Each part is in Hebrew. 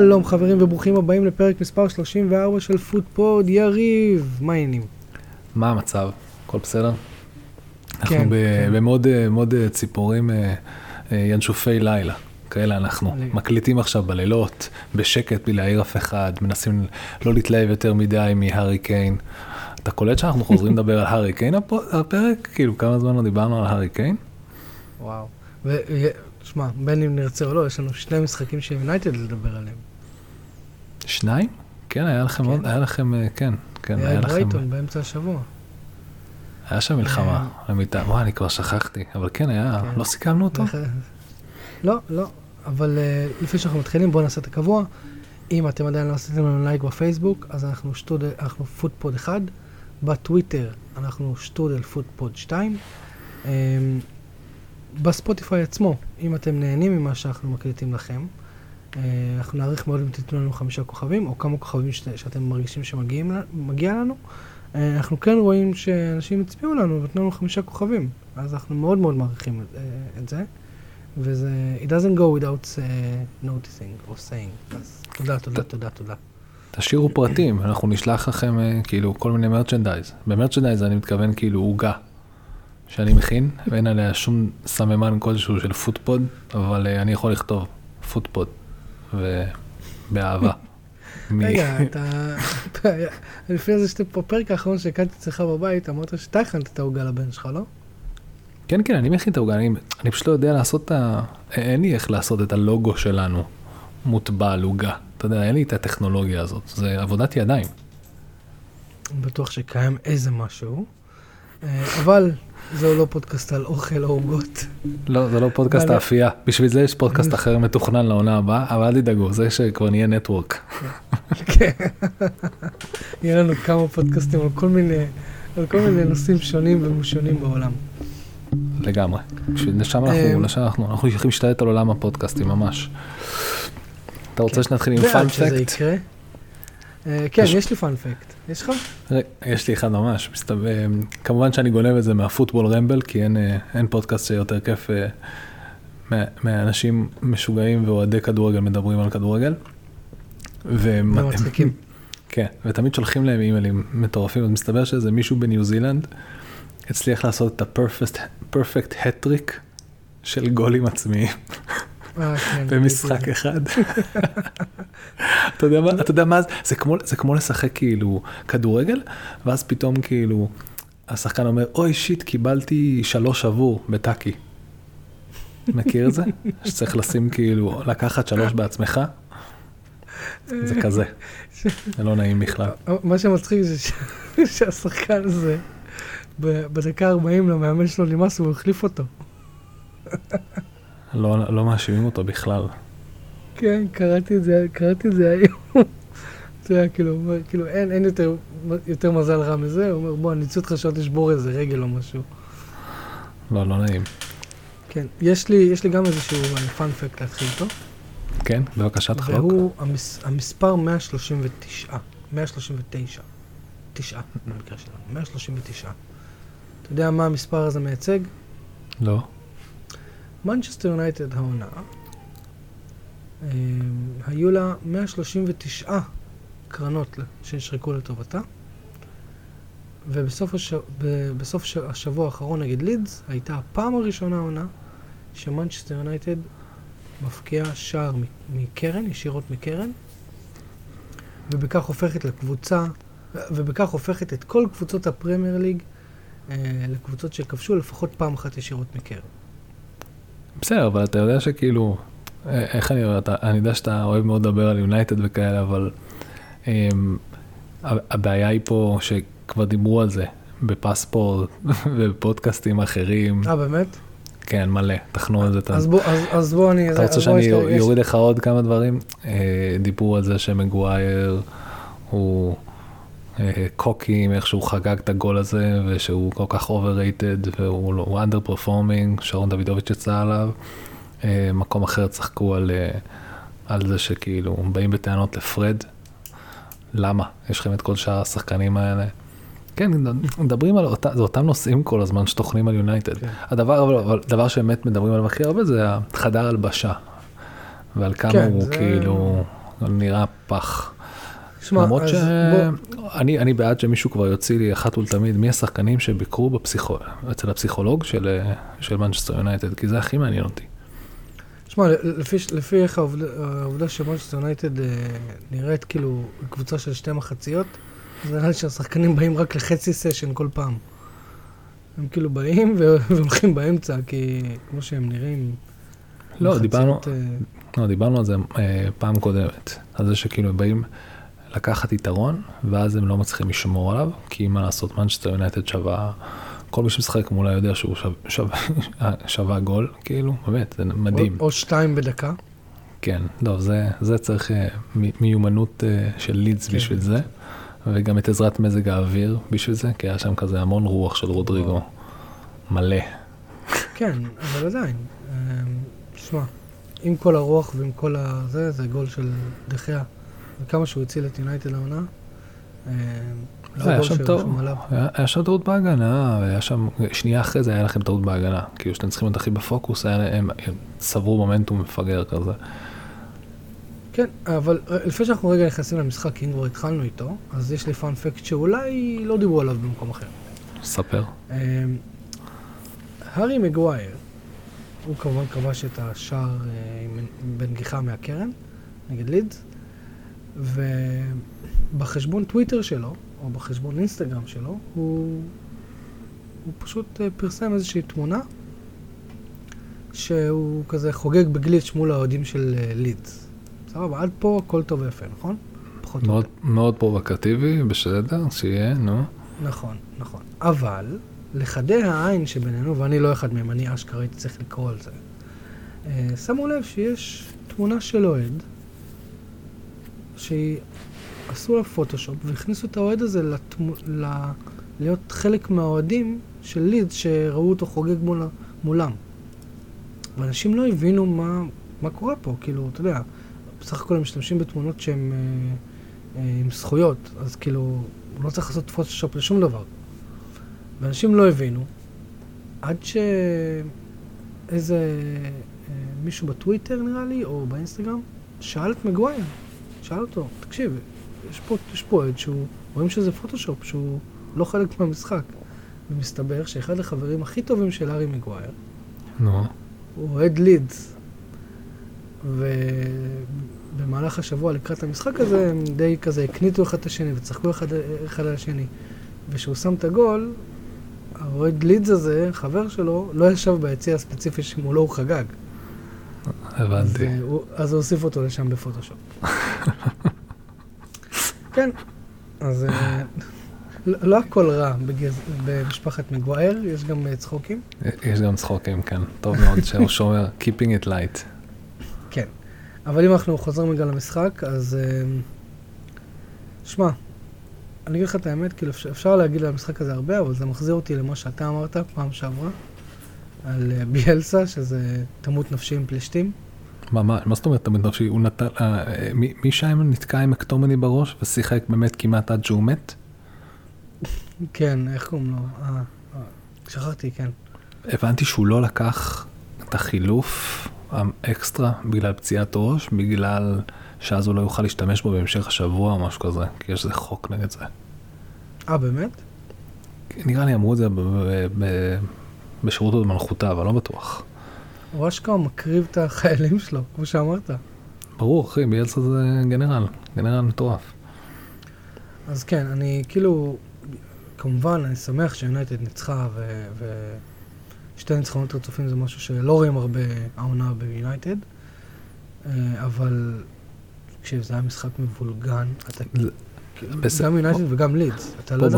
שלום חברים וברוכים הבאים לפרק מספר 34 של פודפוד, יריב, מה העניינים? מה המצב? הכל בסדר? אנחנו כן, ב- כן. במוד מוד, אה, ציפורים אה, ינשופי לילה, כאלה אנחנו. לי- מקליטים עכשיו בלילות, בשקט בלי להעיר אף אחד, מנסים לא להתלהב יותר מדי מהארי קיין. אתה קולט שאנחנו חוזרים לדבר על הארי קיין הפ- הפרק? כאילו כמה זמן לא דיברנו על הארי קיין? וואו. ושמע, בין אם נרצה או לא, יש לנו שני משחקים של יונייטד לדבר עליהם. שניים? כן, היה לכם כן. עוד, היה לכם, אה, כן, כן, היה היה לכם, ברייטון באמצע השבוע. היה שם מלחמה, אה. אמיתה, וואי, אני כבר שכחתי, אבל כן היה, כן. לא סיכמנו אותו? ואח- לא, לא, אבל אה, לפני שאנחנו מתחילים בואו נעשה את הקבוע. אם אתם עדיין לא עשיתם לנו לייק בפייסבוק, אז אנחנו שטודל, אנחנו פודפוד 1, בטוויטר אנחנו שטודל פודפוד 2. בספוטיפיי עצמו, אם אתם נהנים ממה שאנחנו מקליטים לכם, אה, אנחנו נעריך מאוד אם תיתנו לנו חמישה כוכבים, או כמה כוכבים ש- שאתם מרגישים שמגיע לנו. אה, אנחנו כן רואים שאנשים הצביעו לנו ונתנו לנו חמישה כוכבים, אז אנחנו מאוד מאוד מעריכים אה, את זה. וזה, it doesn't go without uh, noticing or saying. אז תודה, תודה, תודה, תודה. תשאירו פרטים, אנחנו נשלח לכם כאילו כל מיני מרצ'נדייז. במרצ'נדייז אני מתכוון כאילו עוגה שאני מכין, ואין עליה שום סממן כלשהו של פודפוד, אבל אה, אני יכול לכתוב פודפוד, ובאהבה. רגע, אתה... לפני זה שאתם בפרק האחרון שהקלטתי אצלך בבית, אמרת שאתה הכנת את העוגה לבן שלך, לא? כן, כן, אני מכין את העוגה, אני, אני פשוט לא יודע לעשות את ה... אין לי איך לעשות את הלוגו שלנו מוטבע על עוגה. אתה יודע, אין לי את הטכנולוגיה הזאת, זה עבודת ידיים. בטוח שקיים איזה משהו, אה, אבל זהו לא פודקאסט על אוכל או עוגות. לא, זה לא פודקאסט האפייה. בשביל זה יש פודקאסט אחר מתוכנן לעונה הבאה, אבל אל תדאגו, זה שכבר נהיה נטוורק. כן. יהיה לנו כמה פודקאסטים על כל מיני, על כל מיני נושאים שונים ומשונים בעולם. לגמרי. לשם אמ, אנחנו, לשם אנחנו, אנחנו יכולים להשתלט על עולם הפודקאסטים ממש. אתה רוצה כן. שנתחיל עם פאנפקט? שזה. אה, כן, יש- לי פאנפקט. יש לך? יש לי אחד ממש, מסתבר, כמובן שאני גונב את זה מהפוטבול רמבל, כי אין, אה, פודקאסט שיותר כיף אה, מהאנשים משוגעים ואוהדי כדורגל מדברים על כדורגל. ומצחיקים. כן, ותמיד שולחים להם אימיילים מטורפים, אז מסתבר שאיזה מישהו בניו זילנד הצליח לעשות את ה-perfect hat-trick של גולים עצמיים אה, במשחק ראיתי את אחד. אתה יודע מה, אתה יודע מה, זה? זה כמו, זה כמו לשחק כאילו כדורגל, ואז פתאום כאילו השחקן אומר, אוי שיט, קיבלתי שלוש עבור בטאקי. מכיר את זה? שצריך לשים כאילו, לקחת שלוש בעצמך? זה כזה, זה לא נעים בכלל. זה. מה שמצחיק זה שהשחקן הזה, בדקה 40 למאמן שלו נמאס, הוא החליף אותו. לא, לא מאשימים אותו בכלל. כן, קראתי את זה, קראתי את זה היום. אתה יודע, כאילו, אומר, כאילו, אין, אין יותר, יותר מזל רע מזה, הוא אומר, בוא, אני אצא אותך שעוד לשבור איזה רגל או משהו. לא, לא נעים. כן, יש לי, יש לי גם איזשהו פאנפקט להתחיל איתו, כן, בבקשה תחלוק. והוא המס, המספר 139, 139, תשעה במקרה שלנו, 139. אתה יודע מה המספר הזה מייצג? לא. מנצ'סטר יונייטד העונה, אה, היו לה 139 קרנות שנשרקו לטובתה, ובסוף הש... ב- בסוף. השבוע האחרון נגד לידס, הייתה הפעם הראשונה העונה שמנצ'סטר יונייטד מפקיע שער מקרן, ישירות מקרן, ובכך הופכת לקבוצה, ובכך הופכת את כל קבוצות הפרמייר ליג אה, לקבוצות שכבשו לפחות פעם אחת ישירות מקרן. בסדר, אבל אתה יודע שכאילו, אה, איך אני אומר, אתה, אני יודע שאתה אוהב מאוד לדבר על יונייטד וכאלה, אבל um, הבעיה היא פה שכבר דיברו על זה בפספורט ובפודקאסטים אחרים, אה, באמת? כן, מלא, תחנו על זה. אז בוא, אז, אז בוא אני... אתה אז רוצה שאני אוריד לך עוד כמה דברים? אה, דיברו על זה שמגווייר הוא קוקי עם איך שהוא חגג את הגול הזה, ושהוא כל כך overrated, והוא לא- הוא under performing, שרון דוידוביץ' יצא עליו. אה, מקום אחר צחקו על, אה, על זה שכאילו באים בטענות לפרד. למה? יש לכם את כל שאר השחקנים האלה. כן, מדברים על אותה, זה אותם נושאים כל הזמן שטוחנים על יונייטד. כן. הדבר, אבל, אבל דבר שבאמת מדברים עליו הכי הרבה זה החדר הלבשה. ועל כמה כן, הוא זה- כאילו נראה פח. למרות שאני אני בעד שמישהו כבר יוציא לי אחת ולתמיד מי השחקנים שביקרו בפסיכו... אצל הפסיכולוג של, של מנצ'סטר יונייטד, כי זה הכי מעניין אותי. שמע, לפי, לפי איך העובדה, שמנצ'סטר יונייטד אה, נראית כאילו קבוצה של שתי מחציות, זה נראה לי שהשחקנים באים רק לחצי סשן כל פעם. הם כאילו באים והולכים באמצע, כי כמו שהם נראים... לא, דיברנו, אה, לא, דיברנו על זה אה, פעם קודמת, על זה שכאילו הם באים לקחת יתרון, ואז הם לא מצליחים לשמור עליו, כי מה לעשות, מנצ'סטר יונייטד שווה, כל מי שמשחק מולה יודע שהוא שווה, שווה, שווה גול, כאילו, באמת, זה מדהים. או, או שתיים בדקה. כן, לא, זה, זה צריך אה, מיומנות אה, של לידס כן. בשביל זה, וגם את עזרת מזג האוויר בשביל זה, כי היה שם כזה המון רוח של רודריגו, מלא. כן, אבל עדיין. אה, שמע, עם כל הרוח ועם כל הזה, זה גול של דחיה. וכמה שהוא הציל את יונייטד העונה. אה, לא, היה שם טעות, עליו. היה, שם טעות בהגנה, והיה שם, שנייה אחרי זה היה לכם טעות בהגנה, כאילו שאתם צריכים להיות הכי בפוקוס, הם, צברו מומנטום מפגר כזה. כן, אבל לפני שאנחנו רגע נכנסים למשחק, אם כבר התחלנו איתו, אז יש לי פאנפקט שאולי לא דיברו עליו במקום אחר. ספר. אה, הארי מגווייר, הוא כמובן כבש את השער אה, בנגיחה מהקרן, נגד לידס, ובחשבון טוויטר שלו, או בחשבון אינסטגרם שלו, הוא, הוא פשוט אה, פרסם איזושהי תמונה שהוא כזה חוגג בגליץ' מול האוהדים של אה, לידס. סבבה, עד פה הכל טוב ויפה, נכון? פחות או מאוד, יותר. מאוד פרובוקטיבי, בסדר, שיהיה, נו. נכון, נכון. אבל, לחדי העין שבינינו, ואני לא אחד מהם, אני אשכרה הייתי צריך לקרוא על זה, אה, שמו לב שיש תמונה של אוהד, שעשו לה פוטושופ, והכניסו את האוהד הזה לתמו, ל... להיות חלק מהאוהדים של לידס שראו אותו חוגג מול, מולם. ואנשים לא הבינו מה, מה קורה פה, כאילו, אתה יודע, בסך הכל הם משתמשים בתמונות שהן אה, אה, עם זכויות, אז כאילו, הוא לא צריך לעשות פוטושופ לשום דבר. ואנשים לא הבינו, עד שאיזה אה, מישהו בטוויטר נראה לי, או באינסטגרם, שאל את מגווייר, שאל אותו, תקשיב, יש פה, יש פה עד שהוא, רואים שזה פוטושופ, שהוא לא חלק מהמשחק. ומסתבר שאחד החברים הכי טובים של הארי מגווייר, נו. הוא אוהד לידס. ובמהלך השבוע לקראת המשחק הזה, הם די כזה הקניטו אחד את השני וצחקו אחד, אחד על השני. וכשהוא שם את הגול, האוהד לידס הזה, חבר שלו, לא ישב ביציע הספציפי שמולו הוא חגג. הבנתי. אז הוא הוסיף אותו לשם בפוטושופ. כן, אז אה, לא לא הכל רע. במשפחת מגווייר, יש גם אה, צחוקים. יש גם צחוקים, כן. טוב מאוד שהוא שומר, keeping it light. כן. אבל אם אנחנו חוזרים רגע למשחק, אז... אה, שמע, אני אגיד לך את האמת, כאילו אפשר, להגיד על המשחק הזה הרבה, אבל זה מחזיר אותי למה שאתה אמרת פעם שעברה, על ביאלסה, שזה תמות נפשי עם פלישתים. מה, מה, מה זאת אומרת תמיד נפשי? הוא נתן, אה, מי, מי שם נתקע עם מקטומני בראש ושיחק באמת כמעט עד שהוא מת? כן, איך קוראים לו? אה, אה, שכחתי, כן. הבנתי שהוא לא לקח את החילוף האקסטרה בגלל פציעת ראש, בגלל שאז הוא לא יוכל להשתמש בו בהמשך השבוע או משהו כזה, כי יש איזה חוק נגד זה. אה, באמת? נראה לי אמרו את זה בשירות עוד מלכותה, אבל לא בטוח. הוא אשכרה מקריב את החיילים שלו, כמו שאמרת. ברור, אחי, ביאלסה זה גנרל, גנרל מטורף. אז כן, אני כאילו, כמובן, אני שמח שיונייטד ניצחה, ו... ושתי ניצחונות רצופים זה משהו שלא רואים הרבה העונה ביונייטד, אה, אבל תקשיב, זה היה משחק מבולגן, אתה, זה- כאילו. גם יונייטד וגם לידס, לא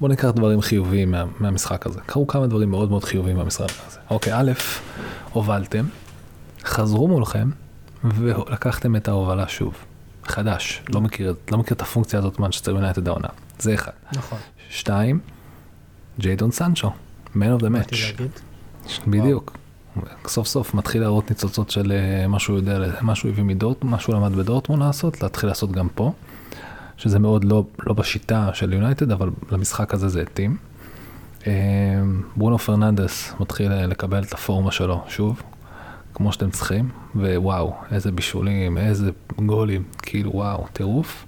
בוא, ניקח, דברים חיוביים מה, מהמשחק הזה. קרו כמה דברים מאוד מאוד חיוביים במשחק הזה. אוקיי, א', הובלתם, חזרו מולכם, ולקחתם את ההובלה שוב. חדש, לא מכיר, לא מכיר את הפונקציה הזאת מנצ'סטר יונייטד העונה. זה אחד. נכון, שתיים, ג'יידון סנצ'ו, man of the match. בדיוק. סוף סוף מתחיל להראות ניצוצות של אה, מה שהוא יודע, מה שהוא הביא מדורטמונד, מה שהוא למד בדורטמונד לעשות, להתחיל לעשות גם פה. שזה מאוד לא, לא בשיטה של יונייטד, אבל למשחק הזה זה התאים. אה, ברונו פרננדס מתחיל אה, לקבל את הפורמה שלו שוב. כמו שאתם צריכים, ווואו, איזה בישולים, איזה גולים, כאילו וואו, טירוף.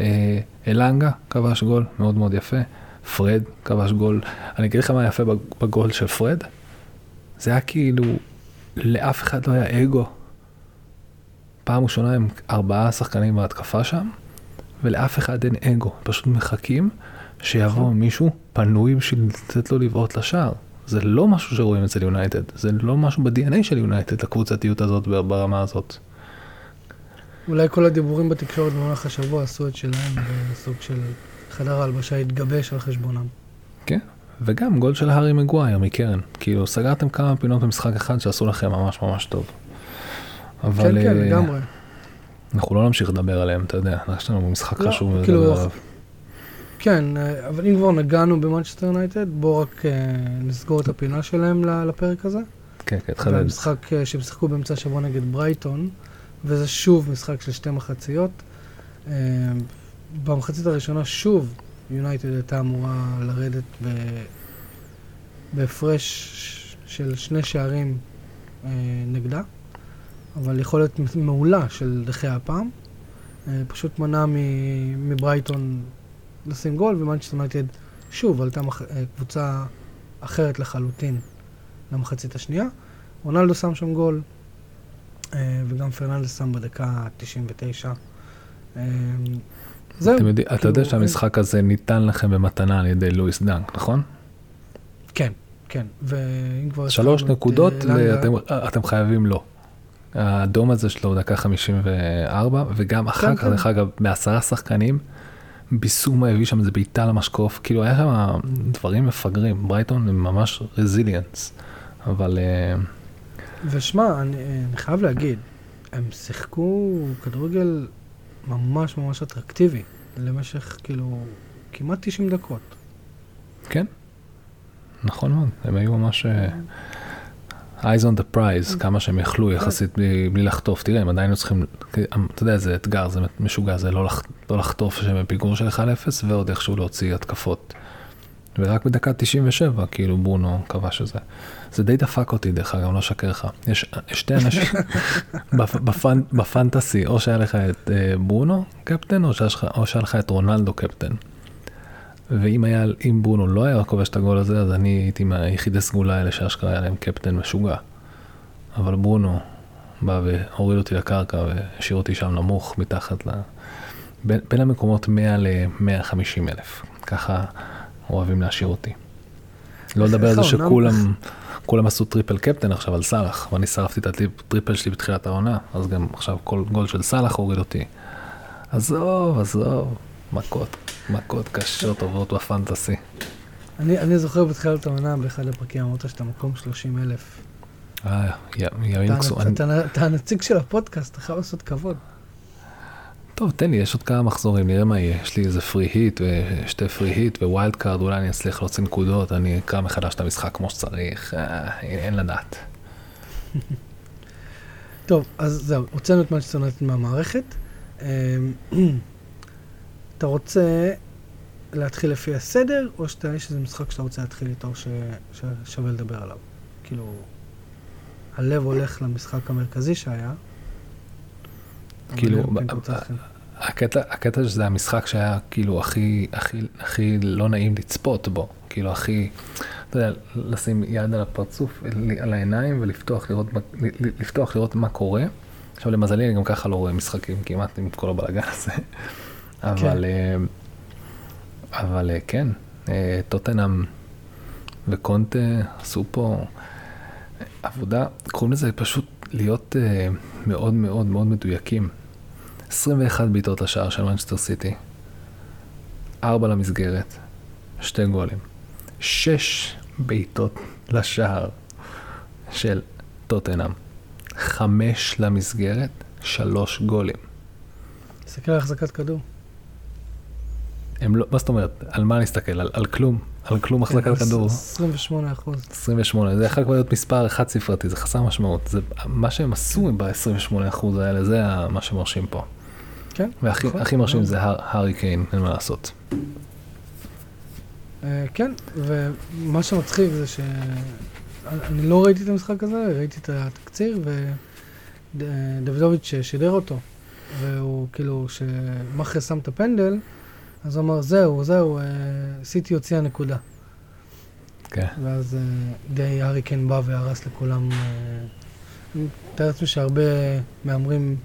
אה, אלנגה כבש גול, מאוד מאוד יפה. פרד כבש גול. אני אגיד לך מה יפה בגול של פרד? זה היה כאילו, לאף אחד לא היה אגו. פעם ראשונה עם ארבעה שחקנים בהתקפה שם, ולאף אחד אין אגו. פשוט מחכים שיבוא נכון. מישהו פנוי בשביל לתת לו לבעוט לשער. זה לא משהו שרואים אצל יונייטד, זה לא משהו ב-DNA של יונייטד, הקבוצתיות הזאת ברמה הזאת. אולי כל הדיבורים בתקשורת במהלך השבוע עשו את שלהם בסוג של חדר ההלבשה התגבש על חשבונם. כן, וגם גול של הארי מגווייר מקרן. כאילו, סגרתם כמה פינות במשחק אחד שעשו לכם ממש ממש טוב. אבל... כן, כן, אה, לגמרי. אנחנו לא נמשיך לדבר עליהם, אתה יודע, יש לנו משחק לא, חשוב כאילו, לדבר עליו. כן, אה, אבל אם כבר נגענו במנצ'סטר יונייטד, בואו רק uh, נסגור את הפינה שלהם לפרק הזה. כן, כן, התחלנו. זה משחק uh, שהם שיחקו באמצע השבוע נגד ברייטון, וזה שוב משחק של שתי מחציות. במחצית הראשונה שוב יונייטד הייתה אמורה לרדת ב... בהפרש של שני שערים נגדה, אבל יכולת מעולה של דחי הפעם. אה, פשוט מנע מברייטון לשים גול, ומנצ'סטר יונייטד שוב עלתה מח... אה, קבוצה אחרת לחלוטין למחצית השנייה. רונלדו שם שם גול, אה, וגם פרננדס שם בדקה 99. אה, זהו. אתה יודע, אתה יודע כאילו, שהמשחק הזה ניתן לכם במתנה על ידי לואיס דנק, נכון? כן, כן. ואם כבר... שלוש נקודות, ואתם, אתם חייבים לו. האדום הזה שלו דקה 54, וגם אחר כן, כך, כן. דרך אגב, מעשרה שחקנים, ביסומה הביא שם איזה בעיטה למשקוף, כאילו היה שם דברים מפגרים, ברייטון הם ממש רזיליאנס, אבל... אה, ושמע, אני, אני חייב להגיד, הם שיחקו כדורגל ממש ממש אטרקטיבי, למשך כאילו כמעט 90 דקות. כן, נכון מאוד, הם היו ממש... אה, eyes on the prize, כמה שהם יכלו יחסית בלי, בלי לחטוף. תראה, הם עדיין לא צריכים, אתה יודע, זה אתגר, זה משוגע, זה לא, לח, לא לחטוף שהם בפיגור של 1-0 ועוד איכשהו להוציא התקפות. ורק בדקה 97, כאילו ברונו קבע שזה. זה די דפק אותי, דרך אגב, לא אשקר לך. יש שתי אנשים בפנ, בפנטסי, או שהיה לך את uh, ברונו קפטן, או שהיה לך את רונלדו קפטן. ואם היה, אם ברונו לא היה כובש את הגול הזה, אז אני הייתי מהיחידי סגולה האלה שאשכרה היה להם קפטן משוגע. אבל ברונו בא והוריד אותי לקרקע והשאיר אותי שם נמוך מתחת ל... בין, בין המקומות 100 ל-150 אלף. ככה אוהבים להשאיר אותי. לא לדבר על זה שכולם כולם עשו triple captain עכשיו על סאלח, ואני שרפתי את ה triple שלי בתחילת העונה, אז גם עכשיו כל גול של סאלח הוריד אותי. עזוב, עזוב, מכות. מכות קשות עוברות בפנטסי. אני, אני זוכר בתחילת העונה, באחד הפרקים אמרת שאתה מקום 30 אלף. אה, ימין קסום. אתה הנציג של הפודקאסט, אתה חייב לעשות כבוד. טוב, תן לי, יש עוד כמה מחזורים, נראה מה יהיה. יש לי איזה free hit, ושתי free hit, וו wild card, אולי אני אצליח להוציא נקודות, אני אקרא מחדש את המשחק כמו שצריך, אה, אין לדעת. טוב, אז זהו, הוצאנו את מה שצוננת מהמערכת. אתה רוצה להתחיל לפי הסדר, או שאתה, יש איזה משחק שאתה רוצה להתחיל איתו ש, ששווה לדבר עליו? כאילו, הלב הולך למשחק המרכזי שהיה. כאילו, הקטע, הקטע שזה המשחק שהיה כאילו הכי, הכי, הכי לא נעים לצפות בו, כאילו הכי, אתה יודע, לשים יד על הפרצוף, על העיניים ולפתוח לראות, לפתוח לראות מה קורה. עכשיו למזלי אני גם ככה לא רואה משחקים כמעט עם כל הבלאגן הזה. אבל, כן. אבל כן, אה, טוטנאם וקונטה עשו פה עבודה, קוראים לזה פשוט להיות אה, מאוד מאוד מאוד מדויקים. 21 בעיטות לשער של מנצ'סטר סיטי, 4 למסגרת, 2 גולים, 6 בעיטות לשער של טוטנאם, 5 למסגרת, 3 גולים. תסתכל על החזקת כדור. הם לא, מה זאת אומרת, על מה נסתכל? על, על כלום, על כלום כן, החזקת כדור. 28 אחוז. 28, זה יכול להיות מספר חד ספרתי, זה חסר משמעות. זה מה שהם עשו ב-28 אחוז האלה, זה מה שמרשים פה. כן. והכי נכון, מרשים. זה הארי קיין, אין מה לעשות. אה, כן, ומה שמצחיק זה אני לא ראיתי את המשחק הזה, ראיתי את התקציר, ודוידוביץ' שידר אותו, והוא כאילו, כשמאחר שם את הפנדל, אז הוא אמר, זהו, זהו, אה, סיטי הוציאה נקודה. כן. ואז אה, די הארי קיין בא והרס לכולם. אה, אני מתאר לעצמי שהרבה מהמרים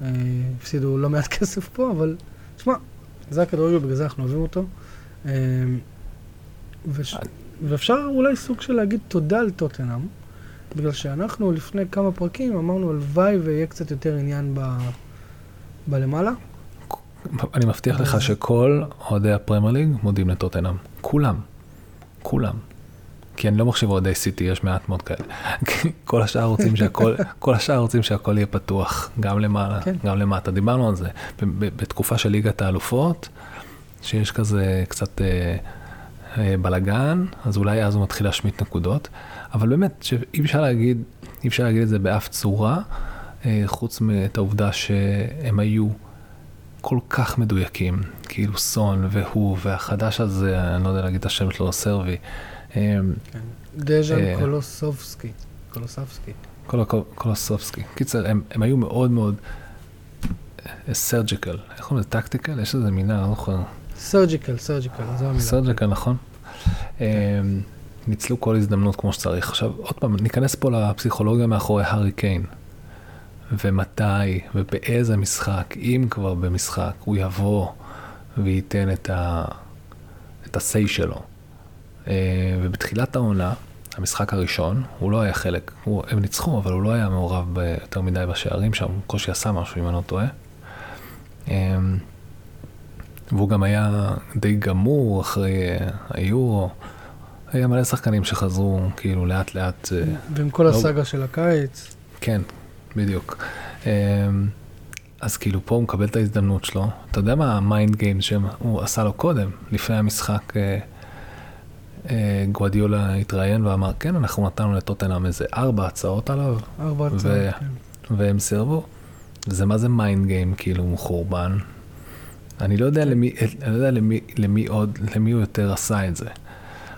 הפסידו לא מעט כסף פה, אבל תשמע, זה הכדורגל, בגלל זה אנחנו אוהבים אותו. וש... ואפשר אולי סוג של להגיד תודה על טוטנאם, בגלל שאנחנו לפני כמה פרקים אמרנו הלוואי ויהיה קצת יותר עניין ב... בלמעלה. אני מבטיח לך שכל אוהדי הפרמייר ליג מודים לטוטנאם. כולם. כולם. כי אני לא מחשיב אוהדי סיטי, יש מעט מאוד כאלה. כל השאר רוצים שהכל, כל השאר רוצים שהכל יהיה פתוח, גם למעלה, כן. גם למטה. דיברנו על זה. בתקופה של ליגת האלופות, שיש כזה קצת אה, אה, בלגן, אז אולי אז הוא מתחיל להשמיט נקודות. אבל באמת, אי אפשר להגיד, אי אפשר להגיד את זה באף צורה, אה, חוץ מאת העובדה שהם היו כל כך מדויקים, כאילו סון והוא והחדש הזה, אני לא יודע להגיד את השם שלו, סרבי. כן. דז'אן אה, קולוסובסקי, קולוסובסקי. קולוסובסקי. קיצר, הם, הם היו מאוד מאוד surgical, אה, איך קוראים לזה? tactical? יש איזה מילה, לא זוכר. surgical, surgical, זו המילה. surgical, נכון. ניצלו כל הזדמנות כמו שצריך. עכשיו, עוד פעם, ניכנס פה לפסיכולוגיה מאחורי הארי קיין. ומתי ובאיזה משחק, אם כבר במשחק, הוא יבוא וייתן את, ה... את ה- say שלו. אה, ובתחילת העונה, המשחק הראשון, הוא לא היה חלק, הוא, הם ניצחו, אבל הוא לא היה מעורב יותר מדי בשערים שם, הוא קושי עשה משהו, אם אני לא טועה. אה, והוא גם היה די גמור אחרי אה, היורו. היה מלא שחקנים שחזרו כאילו לאט לאט. ועם כל לא... הסאגה של הקיץ. כן, בדיוק. אמ, אז כאילו פה הוא מקבל את ההזדמנות שלו. אתה יודע מה ה mind game שהוא עשה לו קודם, לפני המשחק, אה, אה, גואדיולה התראיין ואמר, כן, אנחנו נתנו לטוטנאם איזה ארבע הצעות עליו. ארבע הצעות, כן. והם סירבו. זה מה זה mind game, כאילו, חורבן. אני לא יודע, למי, אני לא יודע למי, למי עוד, למי הוא יותר עשה את זה.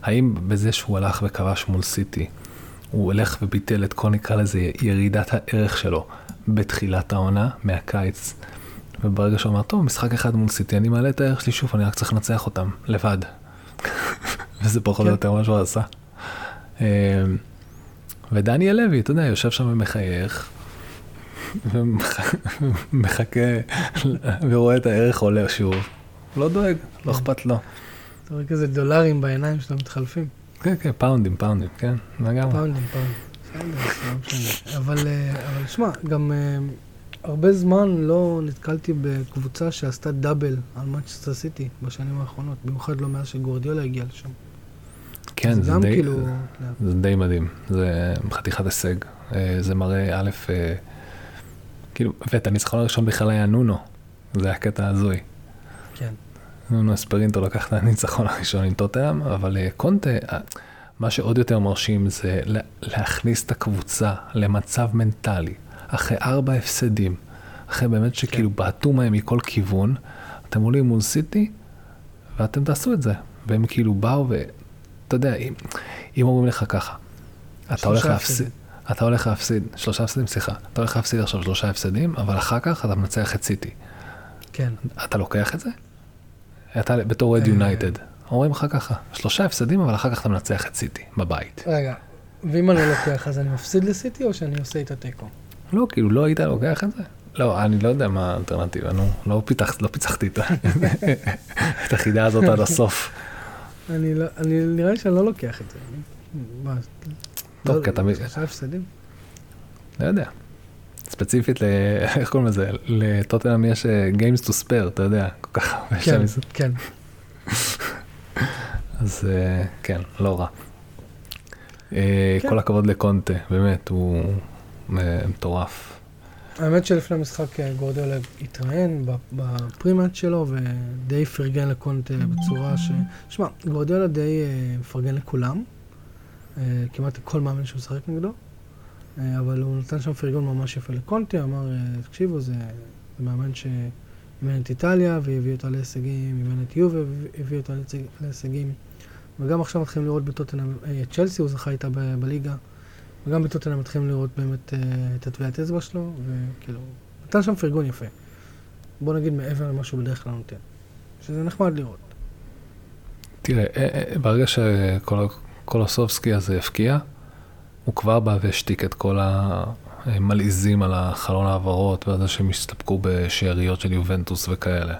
האם בזה שהוא הלך וכבש מול סיטי, הוא הולך וביטל את כל נקרא לזה ירידת הערך שלו בתחילת העונה, מהקיץ. וברגע שהוא אמר, טוב, משחק אחד מול סיטי, אני מעלה את הערך שלי שוב, אני רק צריך לנצח אותם, לבד. וזה פחות או כן. יותר מה שהוא עשה. אמ, ודניאל לוי, אתה יודע, יושב שם ומחייך, ומחכה, ורואה את הערך עולה שוב. לא דואג, לא. אכפת לו. אתה רואה כזה דולרים בעיניים שלו מתחלפים. כן, כן, פאונדים, פאונדים, כן, לגמרי. פאונדים, פאונדים. לא. אבל, אה, אבל שמע, גם אה, הרבה זמן לא נתקלתי בקבוצה שעשתה double על מנצ'סטר סיטי בשנים האחרונות, במיוחד לא מאז שגווארדיולה הגיע לשם. כן, זה, די, כאילו... זה די מדהים, זה חתיכת הישג. אה, זה מראה, א', כאילו, ואת הניצחון הראשון בכלל היה נונו, זה היה קטע הזוי. כן. נונו אספרינטו לקח את הניצחון הראשון עם טוטאם, אבל אה, קונטה, אה, מה שעוד יותר מרשים זה להכניס את הקבוצה למצב מנטלי, אחרי ארבע הפסדים, אחרי באמת שכאילו כן. בעטו מהם מכל כיוון, אתם עולים מול סיטי, ואתם תעשו את זה. והם כאילו באו ואתה יודע, אם, אם אומרים לך ככה, אתה הולך להפסיד, אתה הולך להפסיד, שלושה הפסדים, סליחה, אתה הולך להפסיד עכשיו שלושה הפסדים, אבל אחר כך אתה מנצח את סיטי. כן. אתה לוקח את זה? אתה בתור רד יונייטד. אומרים לך ככה, שלושה הפסדים, אבל אחר כך אתה מנצח את סיטי, בבית. רגע, ואם אני לוקח, אז אני מפסיד לסיטי או שאני עושה איתה תיקו? לא, כאילו, לא היית לוקח את זה? לא, אני לא יודע מה האלטרנטיבה, נו, לא, פיתח, לא פיצחתי את החידה הזאת עד הסוף. אני, לא, אני נראה לי שאני לא לוקח את זה. טוב, לא, כי אתה... שלושה הפסדים? לא יודע. ספציפית, ל... איך קוראים לזה? לטוטנאם יש אה, Games to spare, אתה יודע, כל כך הרבה כן, כן. אז אה, כן, לא רע. אה, כן. כל הכבוד לקונטה, באמת, הוא מטורף. האמת שלפני המשחק גורדיאלה התראיין בפרימט שלו ודי פרגן לקונטה בצורה ש... שמע, גורדיאלה די מפרגן לכולם, כמעט כל מאמן שהוא משחק נגדו. אה, אבל הוא נתן שם פרגון ממש יפה לקונטי, אמר, אה, תקשיבו, זה, זה מאמן שאימן את איטליה והביא אותה להישגים, אימן את יובה והביא אותה להישגים. וגם עכשיו מתחילים לראות בטוטנאם, אה, צ'לסי הוא זכה איתה ב- בליגה, וגם בטוטנאם מתחילים לראות באמת את הטביעת אצבע שלו, וכאילו, נתן שם פרגון יפה. בוא נגיד מעבר למה שהוא בדרך כלל נותן. שזה נחמד לראות. תראה, אה, אה, ברגע שקולוסובסקי הזה הפקיע, הוא כבר בא והשתיק את כל המלעיזים על החלון העברות ועל זה שהם הסתפקו בשאריות של יובנטוס וכאלה.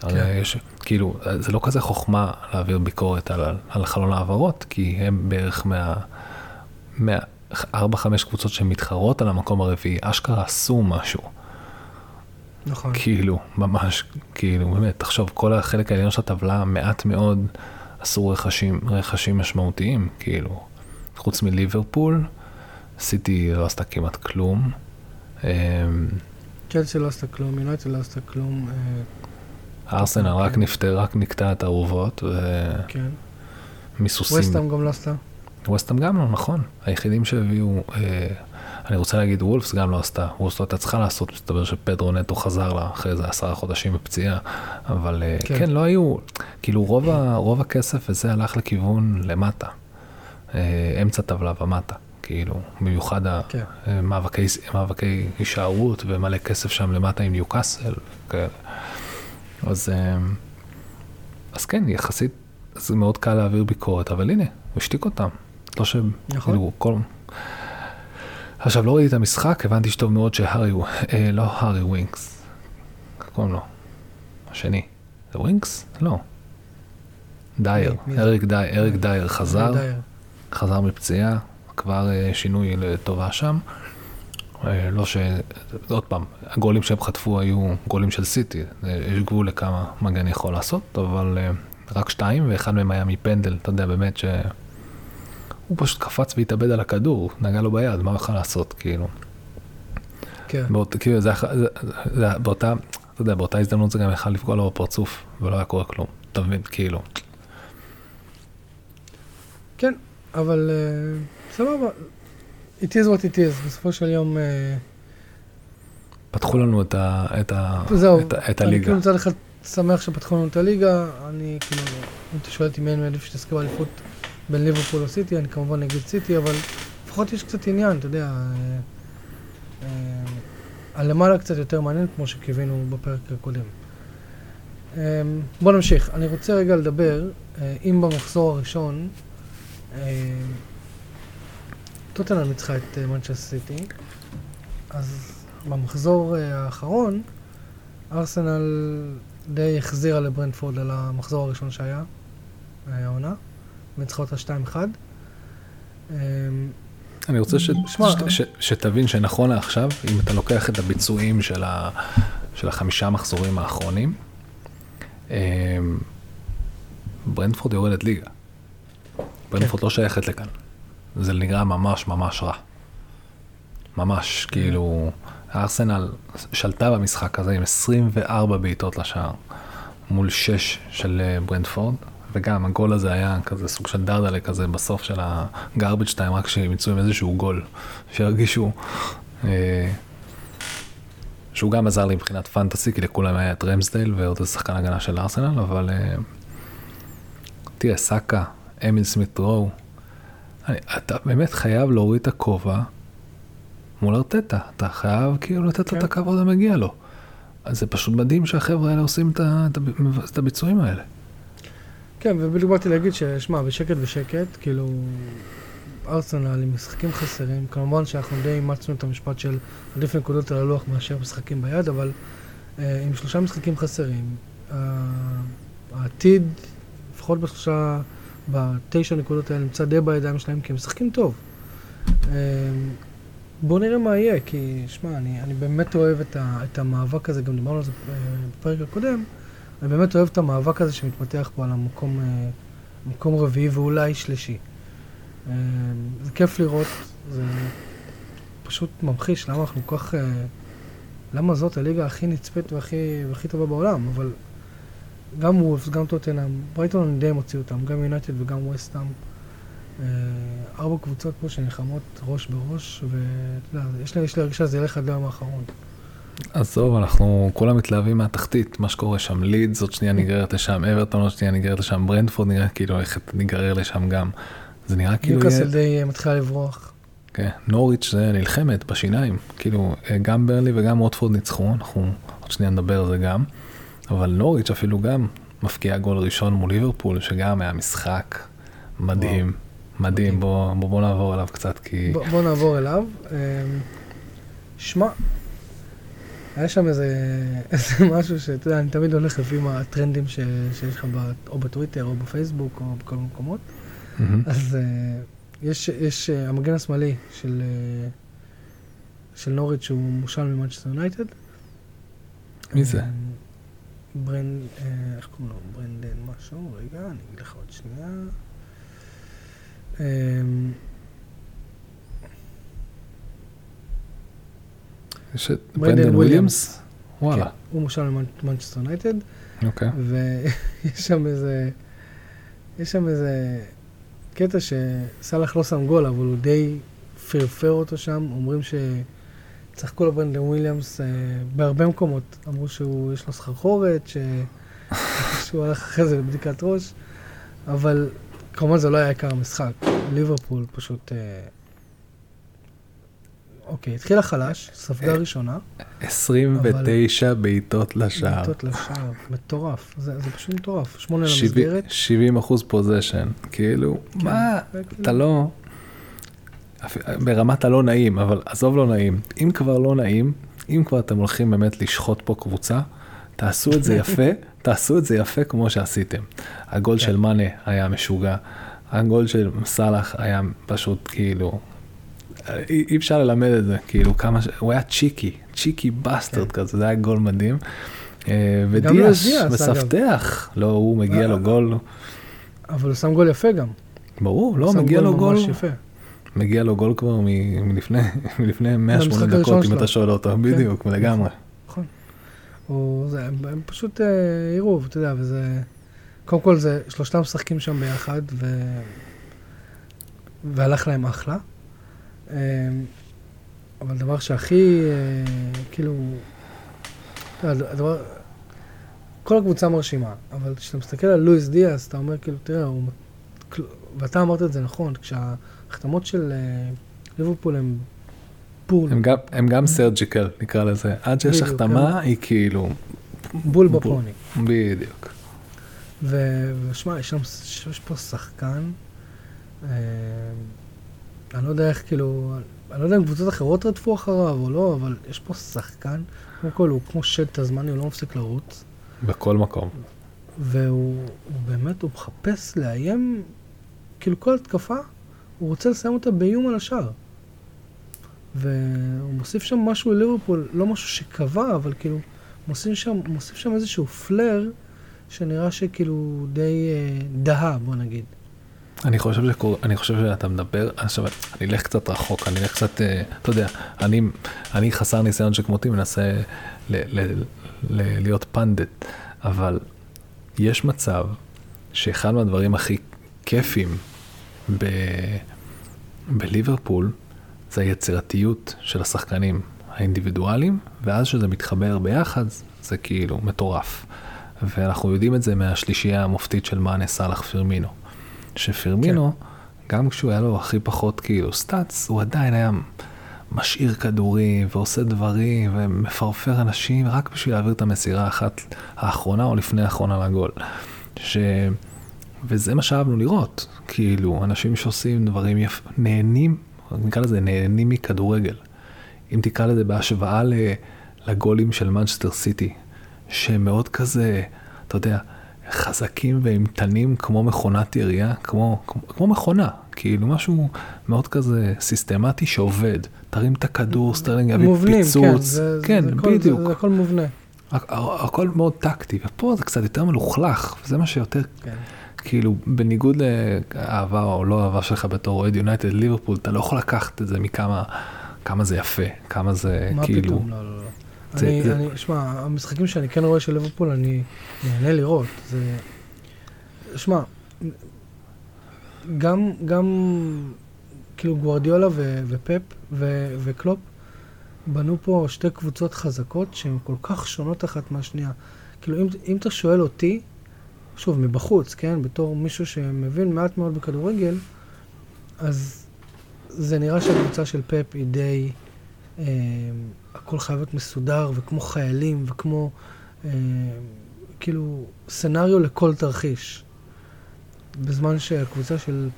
כן. יש, כאילו, זה לא כזה חוכמה להעביר ביקורת על, על חלון העברות, כי הם בערך מה... מה... ארבע, חמש קבוצות שמתחרות על המקום הרביעי, אשכרה עשו משהו. נכון. כאילו, ממש, כאילו, באמת, תחשוב, כל החלק העליון של הטבלה, מעט מאוד עשו רכשים, רכשים משמעותיים, כאילו, חוץ מליברפול, סיטי לא עשתה כמעט כלום. אמ, צ'לסי לא עשתה כלום, יונייטד לא עשתה כלום, אה, ארסנל רק כן. נפטר, רק נקטע את האהובות, כן. ומסוסים. וסטאם גם לא עשתה. ווסטהאם גם לא, נכון. היחידים שהביאו, אה, אני רוצה להגיד וולפס גם לא עשתה. וולפס לא הייתה צריכה לעשות, מסתבר שפדרו נטו חזר לה אחרי איזה עשרה חודשים בפציעה. אבל אה, כן. כן. לא היו, כאילו רוב הכסף וזה הלך לכיוון למטה. אה, אמצע טבלה ומטה. כאילו, במיוחד כן. המאבקי מאבקי הישארות ומלא כסף שם למטה עם ניוקאסל. כאלה. אז, אה, אז כן, יחסית זה מאוד קל להעביר ביקורת, אבל הנה, הוא השתיק אותם. לא ש... נכון. כאילו, כל... עכשיו, לא ראיתי את המשחק, הבנתי שטוב מאוד שהארי, אה, לא הארי ווינקס, קוראים לו? השני. זה ווינקס? לא. דייר? אריק דייר, אריק דייר חזר, דייר. חזר מפציעה, כבר אה, שינוי לטובה שם. אה, לא ש... עוד פעם, הגולים שהם חטפו היו גולים של סיטי, אה, יש גבול לכמה מגן יכול לעשות, אבל רק שתיים, ואחד מהם היה מפנדל, אתה יודע, באמת ש... הוא פשוט קפץ והתאבד על הכדור, נגע לו ביד, מה הוא יכול לעשות, כאילו. כן. באות, כאילו, זה, זה, זה, באותה, אתה יודע, באותה הזדמנות זה גם יכל לפגוע לו בפרצוף, ולא היה קורה כלום, אתה מבין, כאילו. כן, אבל אה, סבבה. It is what it is. בסופו של יום, אה, פתחו לנו את, ה, את, ה, זהו. את, את אני הליגה. כאילו מצד אחד שמח שפתחו לנו את הליגה. אני כאילו, אם אתה שואל אותי מי אני מעדיף שתזכה באליפות בין ליברפול או סיטי, אני כמובן אגיד סיטי, אבל לפחות יש קצת עניין, אתה יודע. אה, אה, הלמעלה קצת יותר מעניין, כמו שקיווינו בפרק הקודם. אה, בוא נמשיך. אני רוצה רגע לדבר, אה, אם במחזור הראשון, טוטנאם ניצחה את אה, מנצ'סטר סיטי, אז במחזור אה, האחרון, ארסנל די החזירה לברנדפורד על המחזור הראשון שהיה, אה, העונה, וניצחה אותה 2-1. אה, אני רוצה ש, שמע, ש, ש, שתבין שנכון לעכשיו, אם אתה לוקח את הביצועים של, ה, של החמישה מחזורים האחרונים, ברנדפורד יורדת ליגה. ברנדפורד לא שייכת לכאן. זה נראה ממש ממש רע. ממש, כאילו, הארסנל שלטה במשחק הזה עם 24 בעיטות לשער, מול 6 של אה, ברנדפורד, וגם הגול הזה היה כזה סוג של דרדלה כזה בסוף של הגרבג' טיים, רק שהם יצאו עם איזשהו גול, שירגישו אה, שהוא גם עזר לי מבחינת פנטסי, כי לכולם היה את רמסדייל ועוד איזה שחקן הגנה של ארסנל, אבל אה, תראה, סאקה, אמיל סמית רו, אתה באמת חייב להוריד את הכובע מול ארטטה, אתה חייב כאילו לתת לו כן. את הכבוד המגיע לו. אז זה פשוט מדהים שהחבר'ה האלה עושים את הביצועים האלה. כן, ובדיוק באתי להגיד ששמע, בשקט בשקט, כאילו, ארסנל עם משחקים חסרים, כמובן שאנחנו די אימצנו את המשפט של עדיף נקודות על הלוח מאשר משחקים ביד, אבל אה, עם שלושה משחקים חסרים, אה, העתיד, לפחות בשלושה, בתשע נקודות האלה, נמצא די בידיים שלהם, כי הם משחקים טוב. אה, בואו נראה מה יהיה, כי, שמע, אני, אני באמת אוהב את, ה, את המאבק הזה, גם דיברנו על זה אה, בפרק הקודם, אני באמת אוהב את המאבק הזה שמתפתח פה על המקום אה, מקום רביעי ואולי שלישי. אה, זה כיף לראות, זה פשוט ממחיש למה אנחנו כל כך... אה, למה זאת הליגה הכי נצפית והכי, והכי טובה בעולם, אבל גם וולפס, גם טוטנאם, ברייטון אני די מוציא אותם, גם יונייטד וגם ווסטאם. אה, ארבע קבוצות פה שנלחמות ראש בראש, ואתה יודע, יש לי יש לי הרגשה שזה ילך עד ליום האחרון. עזוב, אנחנו כולם מתלהבים מהתחתית, מה שקורה שם, לידס עוד שנייה נגררת לשם, אברטון עוד שנייה נגררת לשם, ברנדפורד נראה כאילו הולכת להיגרר לשם גם. זה נראה כאילו... ניוקאסל די אה, מתחילה לברוח. כן, נוריץ' זה נלחמת בשיניים, כאילו אה, גם ברלי וגם ווטפורד ניצחו, אנחנו עוד שנייה נדבר על זה גם, אבל נוריץ' אפילו גם מפקיע גול ראשון מול ליברפול, שגם היה משחק מדהים, וואו. מדהים, בוא, בוא, בוא נעבור אליו קצת כי... בוא, בוא נעבור אליו. אמ, שמע, היה שם איזה, איזה משהו שאתה יודע, אני תמיד הולך לפי הטרנדים ש, שיש לך ב, או בטוויטר או בפייסבוק או בכל מקומות. Mm-hmm. אז uh, יש, יש uh, המגן השמאלי של, uh, של נוריץ' שהוא מושל ממנצ'סטר יונייטד. מי זה? ברנד, איך קוראים לו? ברנדן משהו? רגע, אני אגיד לך עוד שנייה. יש את ברנדן וויליאמס? וואלה. כן, הוא מושל למנצ'סטר יונייטד. אוקיי. ויש שם איזה, יש שם איזה קטע שסאלח לא שם גול, אבל הוא די פרפר אותו שם. אומרים שצחקו לברנדן וויליאמס אה, בהרבה מקומות. אמרו שיש לו סחרחורת, ש... שהוא הלך אחרי זה לבדיקת ראש, אבל כמובן זה לא היה עיקר המשחק. ליברפול פשוט... אה, אוקיי, התחילה חלש, ספגה ראשונה. 29 בעיטות לשער. בעיטות לשער, מטורף. זה, זה פשוט מטורף. שמונה למסגרת. 70 אחוז פוזיישן. כאילו, כן, מה, אתה לא... ברמת הלא נעים, אבל עזוב לא נעים. אם כבר לא נעים, אם כבר אתם הולכים באמת לשחוט פה קבוצה, תעשו את זה יפה, תעשו את זה יפה כמו שעשיתם. הגול כן. של מאנה היה משוגע, הגול של סאלח היה פשוט כאילו אי, אי אפשר ללמד את זה, כאילו כמה, ש... הוא היה cheeky, cheeky bastard כן. כזה, זה היה גול מדהים. אה, ודיאס מסתבר, לא, הוא מגיע לו גול. אבל הוא שם גול יפה גם. ברור, לא, מגיע לו גול. מגיע לו גול כבר מלפני, מלפני 180 דקות, אם אתה שואל אותו, כן. בדיוק, לגמרי. נכון. הם פשוט עירוב, אה, אתה יודע, וזה... קודם כל זה, שלושתם משחקים שם ביחד, ו... והלך להם אחלה. אמ, אבל הדבר שהכי, אה, כאילו, הדבר, כל הקבוצה מרשימה, אבל כשאתה מסתכל על לואיס דיאס, אתה אומר, כאילו, תראה, הוא, ואתה אמרת את זה נכון, כשההחתמות של אה, ליברפול הם בול. הם גם, הם גם סרג'יקל, נקרא לזה. עד שיש החתמה, כן. היא כאילו... בול בפוני. בדיוק. ושמע, יש, יש פה שחקן, אה, אני לא יודע איך, כאילו, אני לא יודע אם קבוצות אחרות רדפו אחריו או לא, אבל יש פה שחקן, קודם כל הוא כמו שד תזמני, הוא לא מפסיק לרוץ. בכל מקום. והוא באמת, הוא מחפש לאיים, כאילו כל התקפה, הוא רוצה לסיים אותה באיום על השער. והוא מוסיף שם משהו לליברפול, לא משהו שקבע, אבל כאילו, מוסיף שם, מוסיף שם איזשהו פלר, שנראה שכאילו די אה, דהה, בוא נגיד. אני חושב, שקור... אני חושב שאתה מדבר, עכשיו אני אלך קצת רחוק, אני אלך קצת, אה, אתה יודע, אני, אני חסר ניסיון שכמותי מנסה ל, ל, ל, להיות פנדט, אבל יש מצב שאחד מהדברים הכי כיפים ב, בליברפול זה היצירתיות של השחקנים האינדיבידואליים, ואז שזה מתחבר ביחד זה כאילו מטורף. ואנחנו יודעים את זה מהשלישייה המופתית של מאנה סאלח פרמינו. שפרמינו, כן. גם כשהוא היה לו הכי פחות כאילו סטאצ, הוא עדיין היה משאיר כדורים ועושה דברים ומפרפר אנשים רק בשביל להעביר את המסירה האחת האחרונה או לפני האחרונה לגול. ש... וזה מה שאהבנו לראות, כאילו, אנשים שעושים דברים יפ... נהנים, נקרא לזה נהנים מכדורגל. אם תקרא לזה בהשוואה לגולים של מנצ'סטר סיטי, שהם מאוד כזה, אתה יודע, חזקים ואימתנים כמו מכונת ירייה, כמו, כמו, כמו מכונה, כאילו משהו מאוד כזה סיסטמטי שעובד. תרים את הכדור, סטרלינג יביא מובנים, פיצוץ. כן, זה, כן, זה, בדיוק. זה, זה הכל מובנה. הכל מאוד טקטי, ופה זה קצת יותר מלוכלך, וזה מה שיותר, כן. כאילו, בניגוד לאהבה או לא אהבה שלך בתור אוהד יונייטד ליברפול, אתה לא יכול לקחת את זה מכמה כמה זה יפה, כמה זה מה כאילו... מה פתאום? לא, לא, לא. זה, אני, זה... אני, שמע, המשחקים שאני כן רואה של ליברפול, אני נהנה לראות. זה... שמע, גם, גם כאילו גוורדיולה ו, ופפ ו, וקלופ, בנו פה שתי קבוצות חזקות שהן כל כך שונות אחת מהשנייה. כאילו, אם, אם אתה שואל אותי, שוב, מבחוץ, כן? בתור מישהו שמבין מעט מאוד בכדורגל, אז זה נראה שהקבוצה של פפ היא די... אה, הכל חייב להיות מסודר, וכמו חיילים, וכמו... אה, כאילו, סצנריו לכל תרחיש. בזמן שהקבוצה של,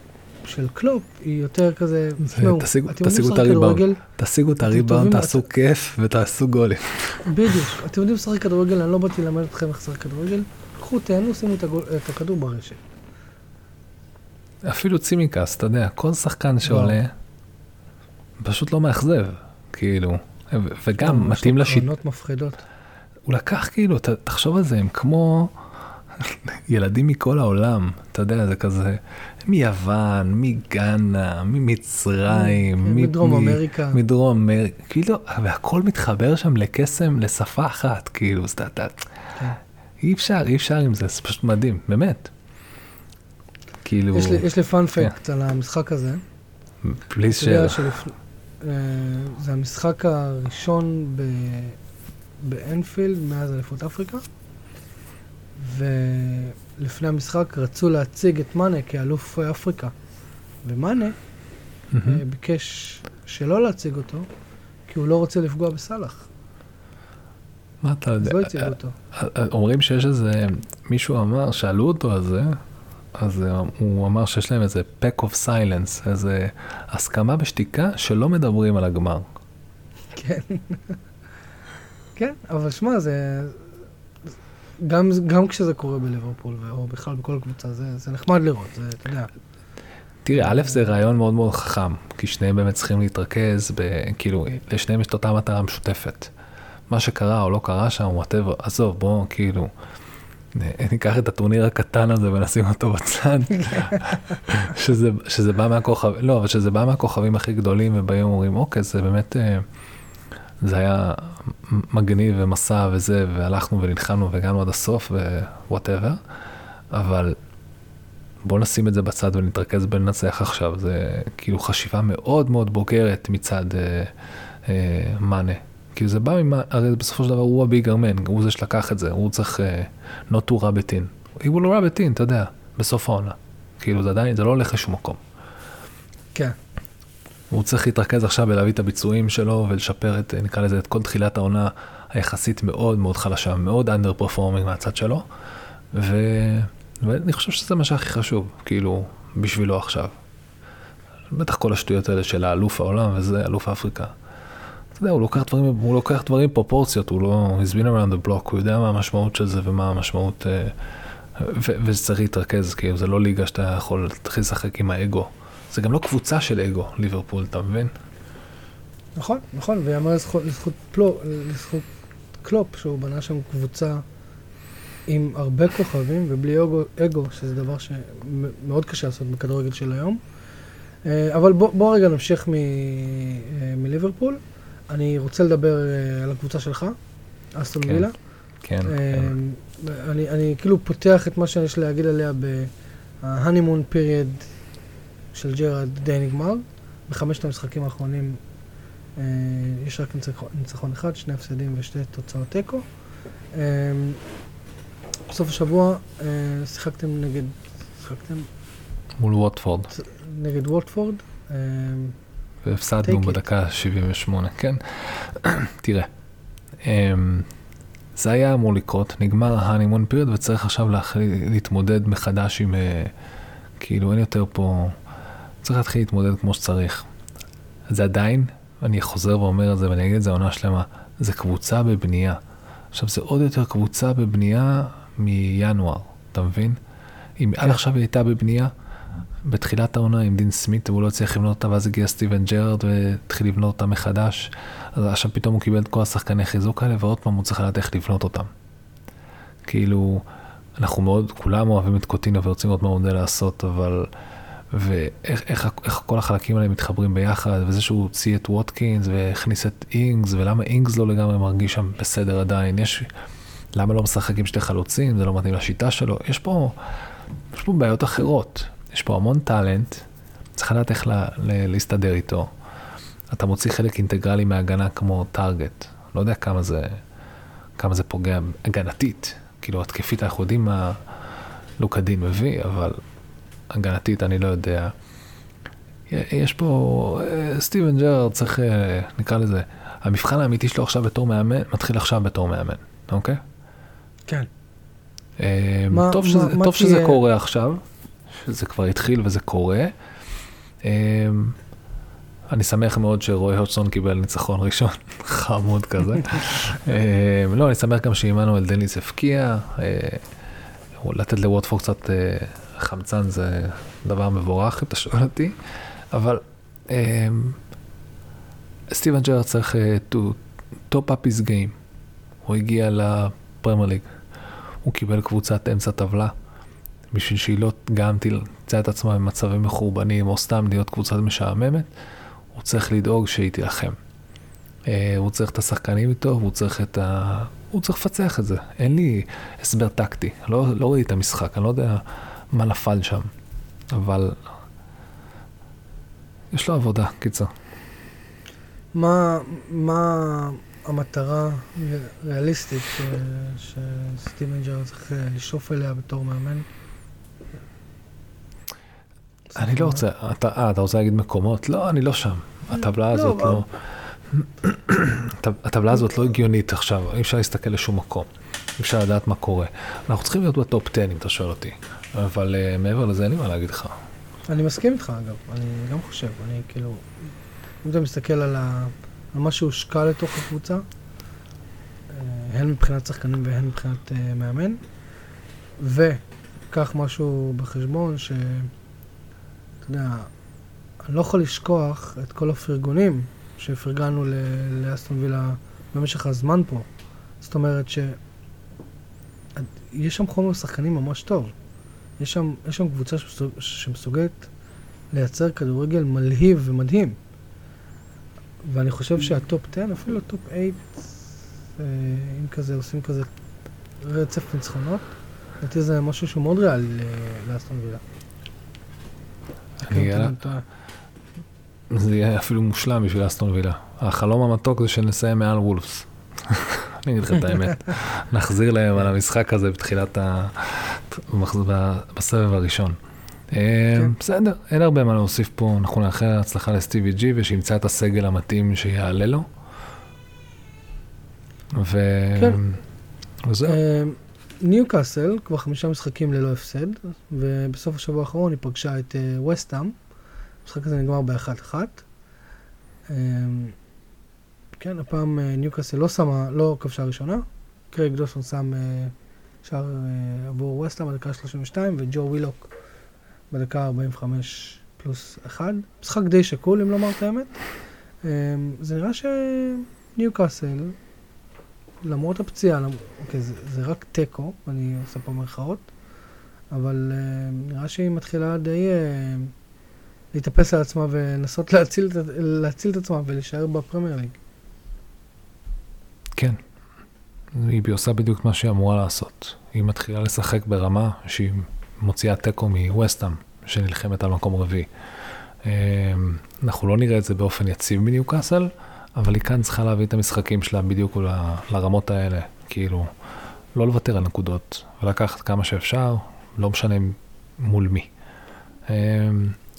של קלופ היא יותר כזה... תשמעו, תשיגו את הריבאונד? תשיגו את הריבאונד, תעשו כיף ותעשו גולים. בדיוק. אתם יודעים לשחק כדורגל, אני לא באתי ללמד אתכם איך לשחק כדורגל. קחו, תהנו, שימו את, הכדור ברשת. אפילו צימקס, אתה יודע, כל שחקן שעולה, פשוט לא מאכזב, כאילו, וגם לו מתאים לשיטה. קרנות מפחידות. הוא לקח כאילו, ת, תחשוב על זה, הם כמו ילדים מכל העולם, אתה יודע, זה כזה, מיוון, מגאנה, ממצרים, כן, מדרום אמריקה. מדרום אמריקה, כאילו, והכל מתחבר שם לקסם, לשפה אחת, כאילו, אז אתה, אתה, כן. אי אפשר, אי אפשר עם זה, זה פשוט מדהים, באמת. כאילו, יש לי, יש לי פאנפקט על המשחק הזה. בלי שאלה. שלפ... אה, זה המשחק הראשון ב... באנפילד מאז אליפות אפריקה, ולפני המשחק רצו להציג את מאנה כאלוף אפריקה, ומאנה. אה, ביקש שלא להציג אותו, כי הוא לא רוצה לפגוע בסאלח, מה אתה יודע? אז לא הציגו אותו. אומרים שיש איזה, מישהו אמר, שאלו אותו על זה, אז אה, הוא אמר שיש להם איזה pack of silence, איזה הסכמה בשתיקה שלא מדברים על הגמר. כן. כן, אבל שמע, זה... גם, גם כשזה קורה בליברפול, או בכלל בכל קבוצה, זה, זה נחמד לראות, זה, אתה יודע. תראה, א' זה רעיון מאוד מאוד חכם, כי שניהם באמת צריכים להתרכז, ב, כאילו, לשניהם יש את אותה מטרה משותפת. מה שקרה או לא קרה שם, whatever, עזוב, בוא, כאילו, ניקח את הטורניר הקטן הזה ונשים אותו בצד, שזה, שזה בא מהכוכבים, לא, אבל שזה בא מהכוכבים הכי גדולים, ובאים ואומרים, אוקיי, זה באמת, אה, זה היה מגניב ומסע וזה, והלכנו ונלחמנו והגענו עד הסוף ו whatever, אבל בוא נשים את זה בצד ונתרכז בלנצח עכשיו, זה כאילו חשיבה מאוד מאוד בוגרת מצד אה, אה, מאנה. כאילו זה בא ממה, הרי בסופו של דבר הוא הביגר מן, הוא זה שלקח את זה, הוא צריך אה, not to rub it in. הוא לא rub it in, אתה יודע, בסוף העונה. כאילו זה עדיין, זה לא הולך לשום מקום. כן. הוא צריך להתרכז עכשיו בלהביא את הביצועים שלו ולשפר את, נקרא לזה, את כל תחילת העונה היחסית מאוד מאוד חלשה, מאוד אנדר פרפורמינג מהצד שלו. ו... ואני חושב שזה מה שהכי חשוב, כאילו, בשבילו עכשיו. בטח כל השטויות האלה של האלוף העולם וזה, אלוף אפריקה. יודע, הוא לוקח דברים, הוא לוקח דברים פרופורציות, הוא לא, he's been around the block, הוא יודע מה המשמעות של זה ומה המשמעות, אה, וזה צריך להתרכז, כאילו, זה לא ליגה שאתה יכול להתחיל לשחק עם האגו. זה גם לא קבוצה של אגו, ליברפול, אתה מבין? נכון, נכון, ויאמר לזכות, לזכות, לזכות קלופ, שהוא בנה שם קבוצה עם הרבה כוכבים ובלי אגו, אגו שזה דבר שמאוד קשה לעשות בכדורגל של היום. אה, אבל בוא, בוא רגע נמשיך מ, אה, מליברפול. אני רוצה לדבר אה, על הקבוצה שלך, אסטון כן, וילה. כן, כן. אה, אני, אני כאילו פותח את מה שיש להגיד עליה בהנימון פיריד של ג'רארד די נגמר. בחמשת המשחקים האחרונים אה, יש רק ניצחון, אחד, שני הפסדים ושתי תוצאות תיקו. בסוף השבוע שיחקתם נגד, שיחקתם מול ווטפורד, נגד ווטפורד. והפסדנו. בדקה 78, כן. תראה, אמ, זה היה אמור לקרות, נגמר ההנימון פיריוד וצריך עכשיו להתמודד מחדש עם, אה, כאילו אין יותר פה, צריך להתחיל להתמודד כמו שצריך. זה עדיין, אני חוזר ואומר את זה ואני אגיד את זה עונה שלמה, זה קבוצה בבנייה. עכשיו זה עוד יותר קבוצה בבנייה מינואר, אתה מבין? אם עד עכשיו היא הייתה בבנייה, בתחילת העונה עם דין סמית הוא לא הצליח לבנות אותה ואז הגיע סטיבן ג'רארד והתחיל לבנות אותה מחדש. אז עכשיו פתאום הוא קיבל את כל השחקני חיזוק האלה ועוד פעם הוא צריך לדעת איך לבנות אותם. כאילו, אנחנו מאוד, כולם אוהבים את קוטינו ורוצים לראות מה הוא יודע לעשות, אבל... ואיך איך, איך כל החלקים האלה מתחברים ביחד, וזה שהוא הוציא את ווטקינס והכניס את אינגס, ולמה אינגס לא לגמרי מרגיש שם בסדר עדיין, יש... למה לא משחק עם שתי חלוצים, זה לא מתאים לשיטה שלו, יש פה, יש פה בעיות אחרות, יש פה המון טאלנט, צריך לדעת איך לה, לה, להסתדר איתו. אתה מוציא חלק אינטגרלי מהגנה כמו טארגט. לא יודע כמה זה, כמה זה פוגע הגנתית. כאילו, התקפית אנחנו יודעים מה לוקדין מביא, אבל הגנתית אני לא יודע. יש פה, אה, סטיבן ג'ר צריך, אה, נקרא לזה, המבחן האמיתי שלו עכשיו בתור מאמן, מתחיל עכשיו בתור מאמן, אוקיי? כן. אה, מה- טוב, מה- שזה, מה טוב שזה תהיה- קורה עכשיו, שזה כבר התחיל וזה קורה. אה, אני שמח מאוד שרוי הודסון קיבל ניצחון ראשון, חמוד כזה. אה, לא, אני שמח גם שעמנואל דניס הפקיע. אה, לתת לווטפורד קצת אה, חמצן זה דבר מבורך, אם אתה שואל אותי. אבל סטיבן ג'רד צריך אה, to top up his game. הוא הגיע לפרמייר ליג. הוא קיבל קבוצת אמצע טבלה. בשביל שהיא לא גם תמצא את עצמה במצבים מחורבנים, או סתם להיות קבוצה משעממת, הוא צריך לדאוג שהיא תילחם. אה, הוא צריך את השחקנים איתו, והוא צריך את ה... הוא צריך לפצח את זה. אין לי הסבר טקטי. לא, לא ראיתי את המשחק, אני לא יודע מה נפל שם. אבל יש לו עבודה, קיצר. מה, מה המטרה ריאליסטית ש- שסטיבן ג'רד צריך אה, לשאוף אליה בתור מאמן? אני לא רוצה, אתה, אה, אתה רוצה להגיד מקומות? לא, אני לא שם. הטבלה לא, הזאת לא... הטב- הטבלה הזאת לא הגיונית עכשיו, אי אפשר להסתכל לשום מקום. אי אפשר לדעת מה קורה. אנחנו צריכים להיות בטופ 10 אם אתה שואל אותי. אבל uh, מעבר לזה אין לי מה להגיד לך. אני מסכים איתך אגב, אני גם חושב, אני כאילו, אם אתה מסתכל על, ה, על מה שהושקע לתוך הקבוצה, אה, הן מבחינת שחקנים והן מבחינת אה, מאמן, וקח משהו בחשבון ש... אתה יודע, אני לא יכול לשכוח את כל הפרגונים שפרגנו לאסטון וילה במשך הזמן פה. זאת אומרת ש... יש שם חומר שחקנים ממש טוב. יש שם, יש שם קבוצה שמסוג, שמסוגלת לייצר כדורגל מלהיב ומדהים. ואני חושב שהטופ 10, אפילו הטופ 8, אה, אם כזה עושים כזה רצף ניצחונות, לדעתי זה משהו שהוא מאוד ריאלי ל- לאסטון וילה. אני- כן, כן, אתה- זה יהיה אפילו מושלם בשביל אסטון וילה. החלום המתוק זה שנסיים מעל וולפס. אני אגיד לך את האמת. נחזיר להם על המשחק הזה בתחילת ה... בסבב הראשון. אה, כן. בסדר, אין הרבה מה להוסיף פה. אנחנו נאחל הצלחה לסטיבי ג'י ושימצא את הסגל המתאים שיעלה לו. כן. וזהו. ניוקאסל, כבר חמישה משחקים ללא הפסד, ובסוף השבוע האחרון היא פגשה את אה, ווסטהאם. המשחק הזה נגמר באחת אחת. אה, כן, הפעם אה, ניוקאסל לא שמה, לא כבשה ראשונה. קרייג דוסון שם אה, שער עבור ווסטהאם בדקה 32, וג'ו ווילוק בדקה 45 פלוס 1. משחק די שקול, אם לומר את האמת. אה, זה נראה שניוקאסל, למרות הפציעה. אוקיי, זה, זה רק תיקו, אני עושה פה מירכאות, אבל uh, נראה שהיא מתחילה די uh, להתאפס על עצמה ולנסות להציל, להציל את עצמה ולהישאר בפרמייר ליג. כן. היא עושה בדיוק מה שהיא אמורה לעשות. היא מתחילה לשחק ברמה שהיא מוציאה תיקו מווסטאם, שנלחמת על מקום רביעי. אה, אנחנו לא נראה את זה באופן יציב מניוקאסל, אבל היא כאן צריכה להביא את המשחקים שלה בדיוק ל- לרמות האלה. כאילו, לא לוותר על נקודות, ולקחת כמה שאפשר, לא משנה מול מי. אה,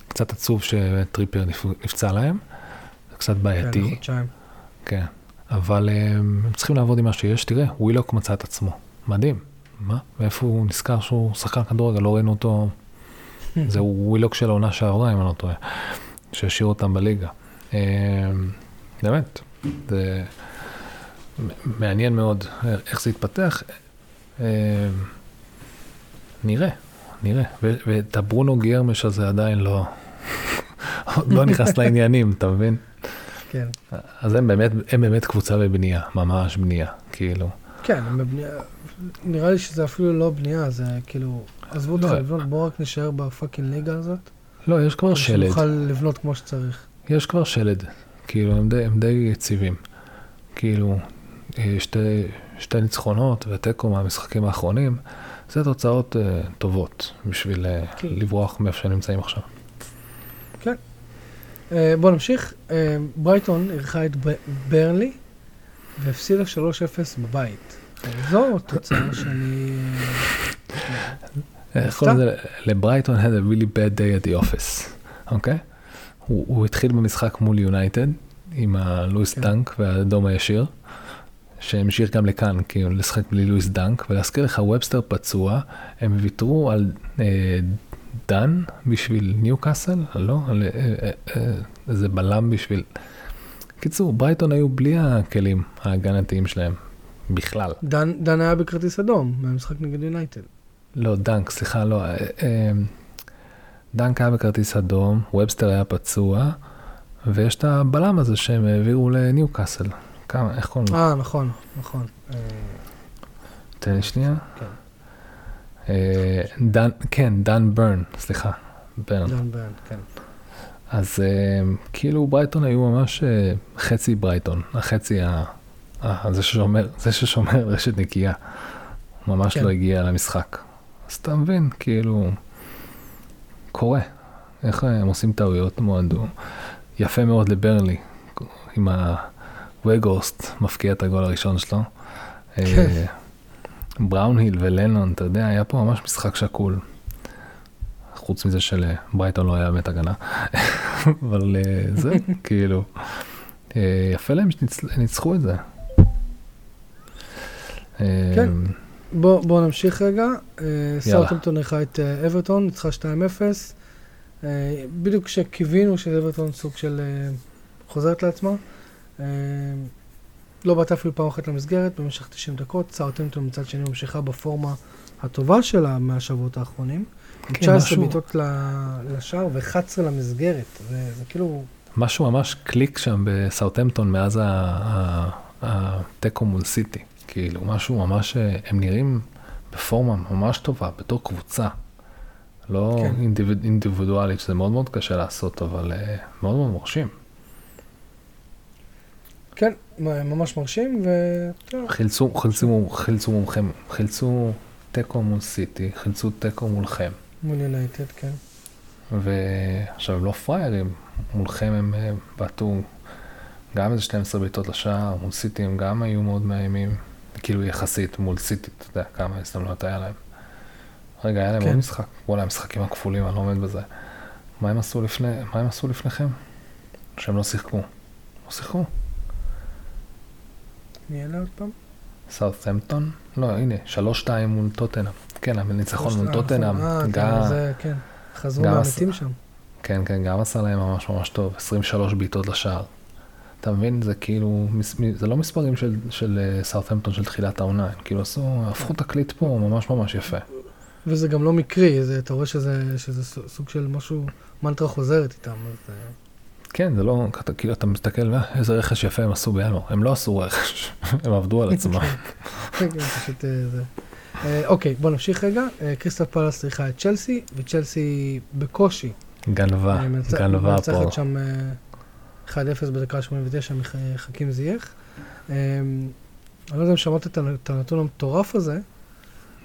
קצת עצוב שטריפר נפ- נפצע להם, זה קצת בעייתי. כן, חודשיים. כן, אבל הם, הם צריכים לעבוד עם מה שיש. תראה, ווילוק מצא את עצמו. מדהים. מה? מאיפה הוא נזכר שהוא שחקן כדורגל? לא ראינו אותו... זה ווילוק של העונה שעברה, אם אני לא טועה. שהשאיר אותם בליגה. אה, באמת, זה מעניין מאוד איך זה יתפתח. אה, נראה, נראה. ואת הברונו גיירמש הזה עדיין לא... עוד לא נכנס לעניינים, אתה מבין? כן. אז הם באמת, הם באמת קבוצה בבנייה, ממש בנייה, כאילו. כן, הם בבנייה, נראה לי שזה אפילו לא בנייה, זה כאילו, עזבו אותך לא. לבנות, בואו רק נשאר בפאקינג ליגה הזאת. לא, יש כבר שלד, שנוכל לבנות כמו שצריך. יש כבר שלד, כאילו, הם די, הם די יציבים. כאילו, אה, שתי, שתי ניצחונות ותיקו מהמשחקים האחרונים, זה תוצאות uh, טובות בשביל uh, כן. לברוח מאיפה שהם נמצאים עכשיו. אה, בוא נמשיך. אה, ברייטון אירחה את ב- ברנלי והפסידה 3-0 בבית. זו תוצאה שאני... איך קוראים לזה? לברייטון had a really bad day at the office, אוקיי? הוא הוא התחיל במשחק מול יונייטד עם הלואיס כן. דנק והאדום הישיר, שהמשיך גם לכאן, כאילו לשחק בלי לואיס דנק, ולהזכיר לך ובסטר פצוע, הם ויתרו על אה, דן בשביל ניוקאסל, לא? על אה, אה, אה, איזה בלם בשביל... קיצור, ברייטון היו בלי הכלים ההגנתיים שלהם, בכלל. דן, דן היה בכרטיס אדום מהמשחק נגד יונייטד. לא, דנק, סליחה, לא. אה, אה, דנק היה בכרטיס אדום, ובסטר היה פצוע, ויש את הבלם הזה שהם העבירו לניוקאסל. כמה, איך קוראים לו? אה, נכון, נכון. אה, תן לי שנייה. כן. אה, דן, כן, דן ברן, סליחה, ברן. דן ברן, כן. אז אה, כאילו ברייטון היו ממש חצי ברייטון, החצי. ה- זה ששומר, זה ששומר רשת נקייה. ממש כן. לא הגיע למשחק. אז אתה מבין, כאילו, קורה. איך הם עושים טעויות. הוא- יפה מאוד לברלי, עם הווגורסט מפקיע את הגול הראשון שלו. כן. אה, בראונהיל ולנון, אתה יודע, היה פה ממש משחק שקול. חוץ מזה שלברייטון לא היה באמת הגנה. אבל אה, זה, כאילו, אה, יפה להם שניצחו את זה. אה, כן. בוא, בוא נמשיך רגע. אה, סאוטהמפטון אירחה את אה, אברטון, ניצחה 2-0. אה, בדיוק כשקיווינו שאברטון סוג של חוזרת לעצמה. לא באת אפילו פעם אחת למסגרת במשך 90 דקות. סאוטהמפטון מצד שני ממשיכה בפורמה הטובה שלה מהשבועות האחרונים. עם כן, 19 משהו- בעיטות לשער ו-11 למסגרת. זה, זה כאילו... משהו ממש קליק שם בסאוטהמפטון מאז התיקו מול סיטי. כאילו, משהו ממש, אה, הם נראים בפורמה ממש טובה, בתור קבוצה. לא כן. אינדיביד, אינדיבידואלית, שזה מאוד מאוד קשה לעשות, אבל אה, מאוד מאוד מרשים. כן, ממש מרשים, ו... חילצו, חילצו, חילצו מולכם, חילצו תיקו מול סיטי, חילצו תיקו מולכם. מול יונייטד, כן. ועכשיו הם לא פראיירים, מולכם הם אה, בעטו גם איזה 12 בעיטות לשער, מול סיטי הם גם היו מאוד מאיימים, כאילו יחסית מול סיטי, אתה יודע כמה הזדמנויות היה להם. רגע, היה להם כן. עוד משחק, וואלה, המשחקים הכפולים, אני לא עומד בזה. מה הם עשו לפני, מה הם עשו לפניכם? שהם לא שיחקו. לא שיחקו? מי אלה עוד פעם? סאות'המפטון? לא, הנה, 3-2 מול טוטנאם. כן, הניצחון מול טוטנאם. אה, כן, זה, כן. חזרו מהמתים שם. כן, כן, גם עשה להם ממש ממש טוב, 23 בעיטות לשער. אתה מבין, זה כאילו, זה לא מספרים של, של סאות'המפטון של תחילת העונה, הם כאילו עשו, הפכו תקליט פה ממש ממש יפה. וזה גם לא מקרי, זה, אתה רואה שזה, שזה סוג של משהו, מנטרה חוזרת איתם. אז, אה, כן, זה לא, אתה, כאילו, אתה מסתכל, "אה, איזה רכש יפה הם עשו בינואר, הם לא עשו רכש, הם עבדו על עצמם. כן, כן, פשוט אה, זה. אה, אוקיי, בוא נמשיך רגע. אה, קריסטל פלאס צריכה את צ'לסי, וצ'לסי בקושי. גנבה, אה, גנבה פה. מנצחת שם אה, 1-0 בדקה 89 מחכים זייח. אה, אני לא יודע אם שמעת את הנ- את הנתון המטורף הזה,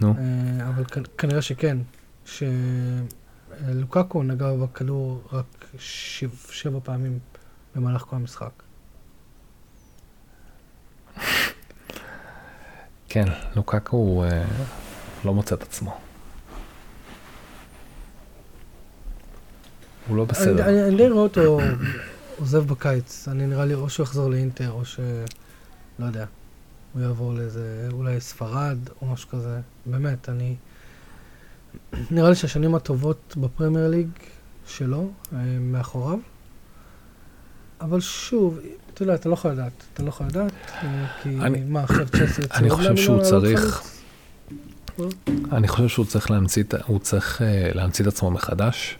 נו, אה, אבל כנראה שכן, שלוקקו נגע בכדור רק שבע, פעמים במהלך כל המשחק. כן, לוקקו הוא אה, לא מוצא את עצמו. הוא לא בסדר. אני, אני די רואה אותו עוזב בקיץ, אני נראה לי או שהוא יחזור לאינטר או ש... לא יודע, הוא יעבור לאיזה, אולי ספרד או משהו כזה. באמת, אני... נראה לי שהשנים הטובות בפרמייר ליג שלו, אה, מאחוריו. אבל שוב, אתה יודע, אתה לא יכול לדעת. אתה לא יכול לדעת, אה, כי אני- מה, עכשיו צ'לסי יוצא אני חושב שהוא צריך-? אני חושב שהוא צריך להמציא, הוא צריך אה, להמציא את עצמו מחדש